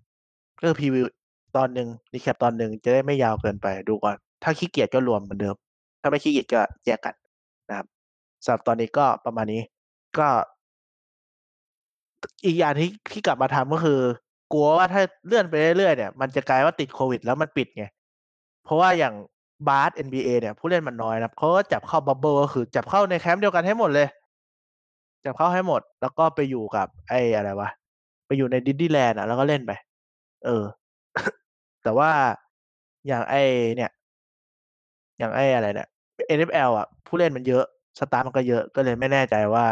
ก็คือพรีวิวตอนหนึ่ง recap ตอนหนึ่งจะได้ไม่ยาวเกินไปดูก่อน ถ้าขี้เกียจก็รวมเหมือนเดิม ถ้าไม่ขี้เกียจก็แยกกันนะครับสำหรับตอนนี้ก็ประมาณนี้ก็ อีกอย่างที่ที่กลับมาทำก็คือ กลัวว่าถ้าเลื่อนไปเรื่อยๆเนี่ย มันจะกลายว่าติดโควิด แล้วมันปิดไง เพราะว่าอย่างบาส NBA เนี่ยผู้เล่นมันน้อยนะเขาก็จับเข้า Bubble ก็คือจับเข้าในแคมป์เดียวกันให้หมดเลย จับเข้าให้หมด แล้วก็ไปอยู่กับ ไอ้อะไรวะไปอยู่ใน Disneyland อะแล้วก็เล่นไป เออ แต่ว่าอย่างไอ้เนี่ย อย่างไอ้อะไรเนี่ย NFL อะ ผู้เล่นมันเยอะสตาฟมันก็เยอะก็เลยไม่แน่ใจว่า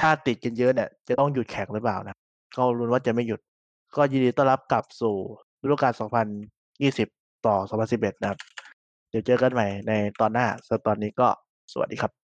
ถ้าติดกันเยอะเนี่ย จะต้องหยุดแข่งหรือเปล่านะก็ลุ้นว่าจะไม่หยุด ก็ยินดีต้อนรับกลับสู่ฤดูกาล 2020 ต่อ 2011 นะครับ เดี๋ยวเจอกันใหม่ในตอนหน้าสำหรับตอนนี้ก็สวัสดีครับ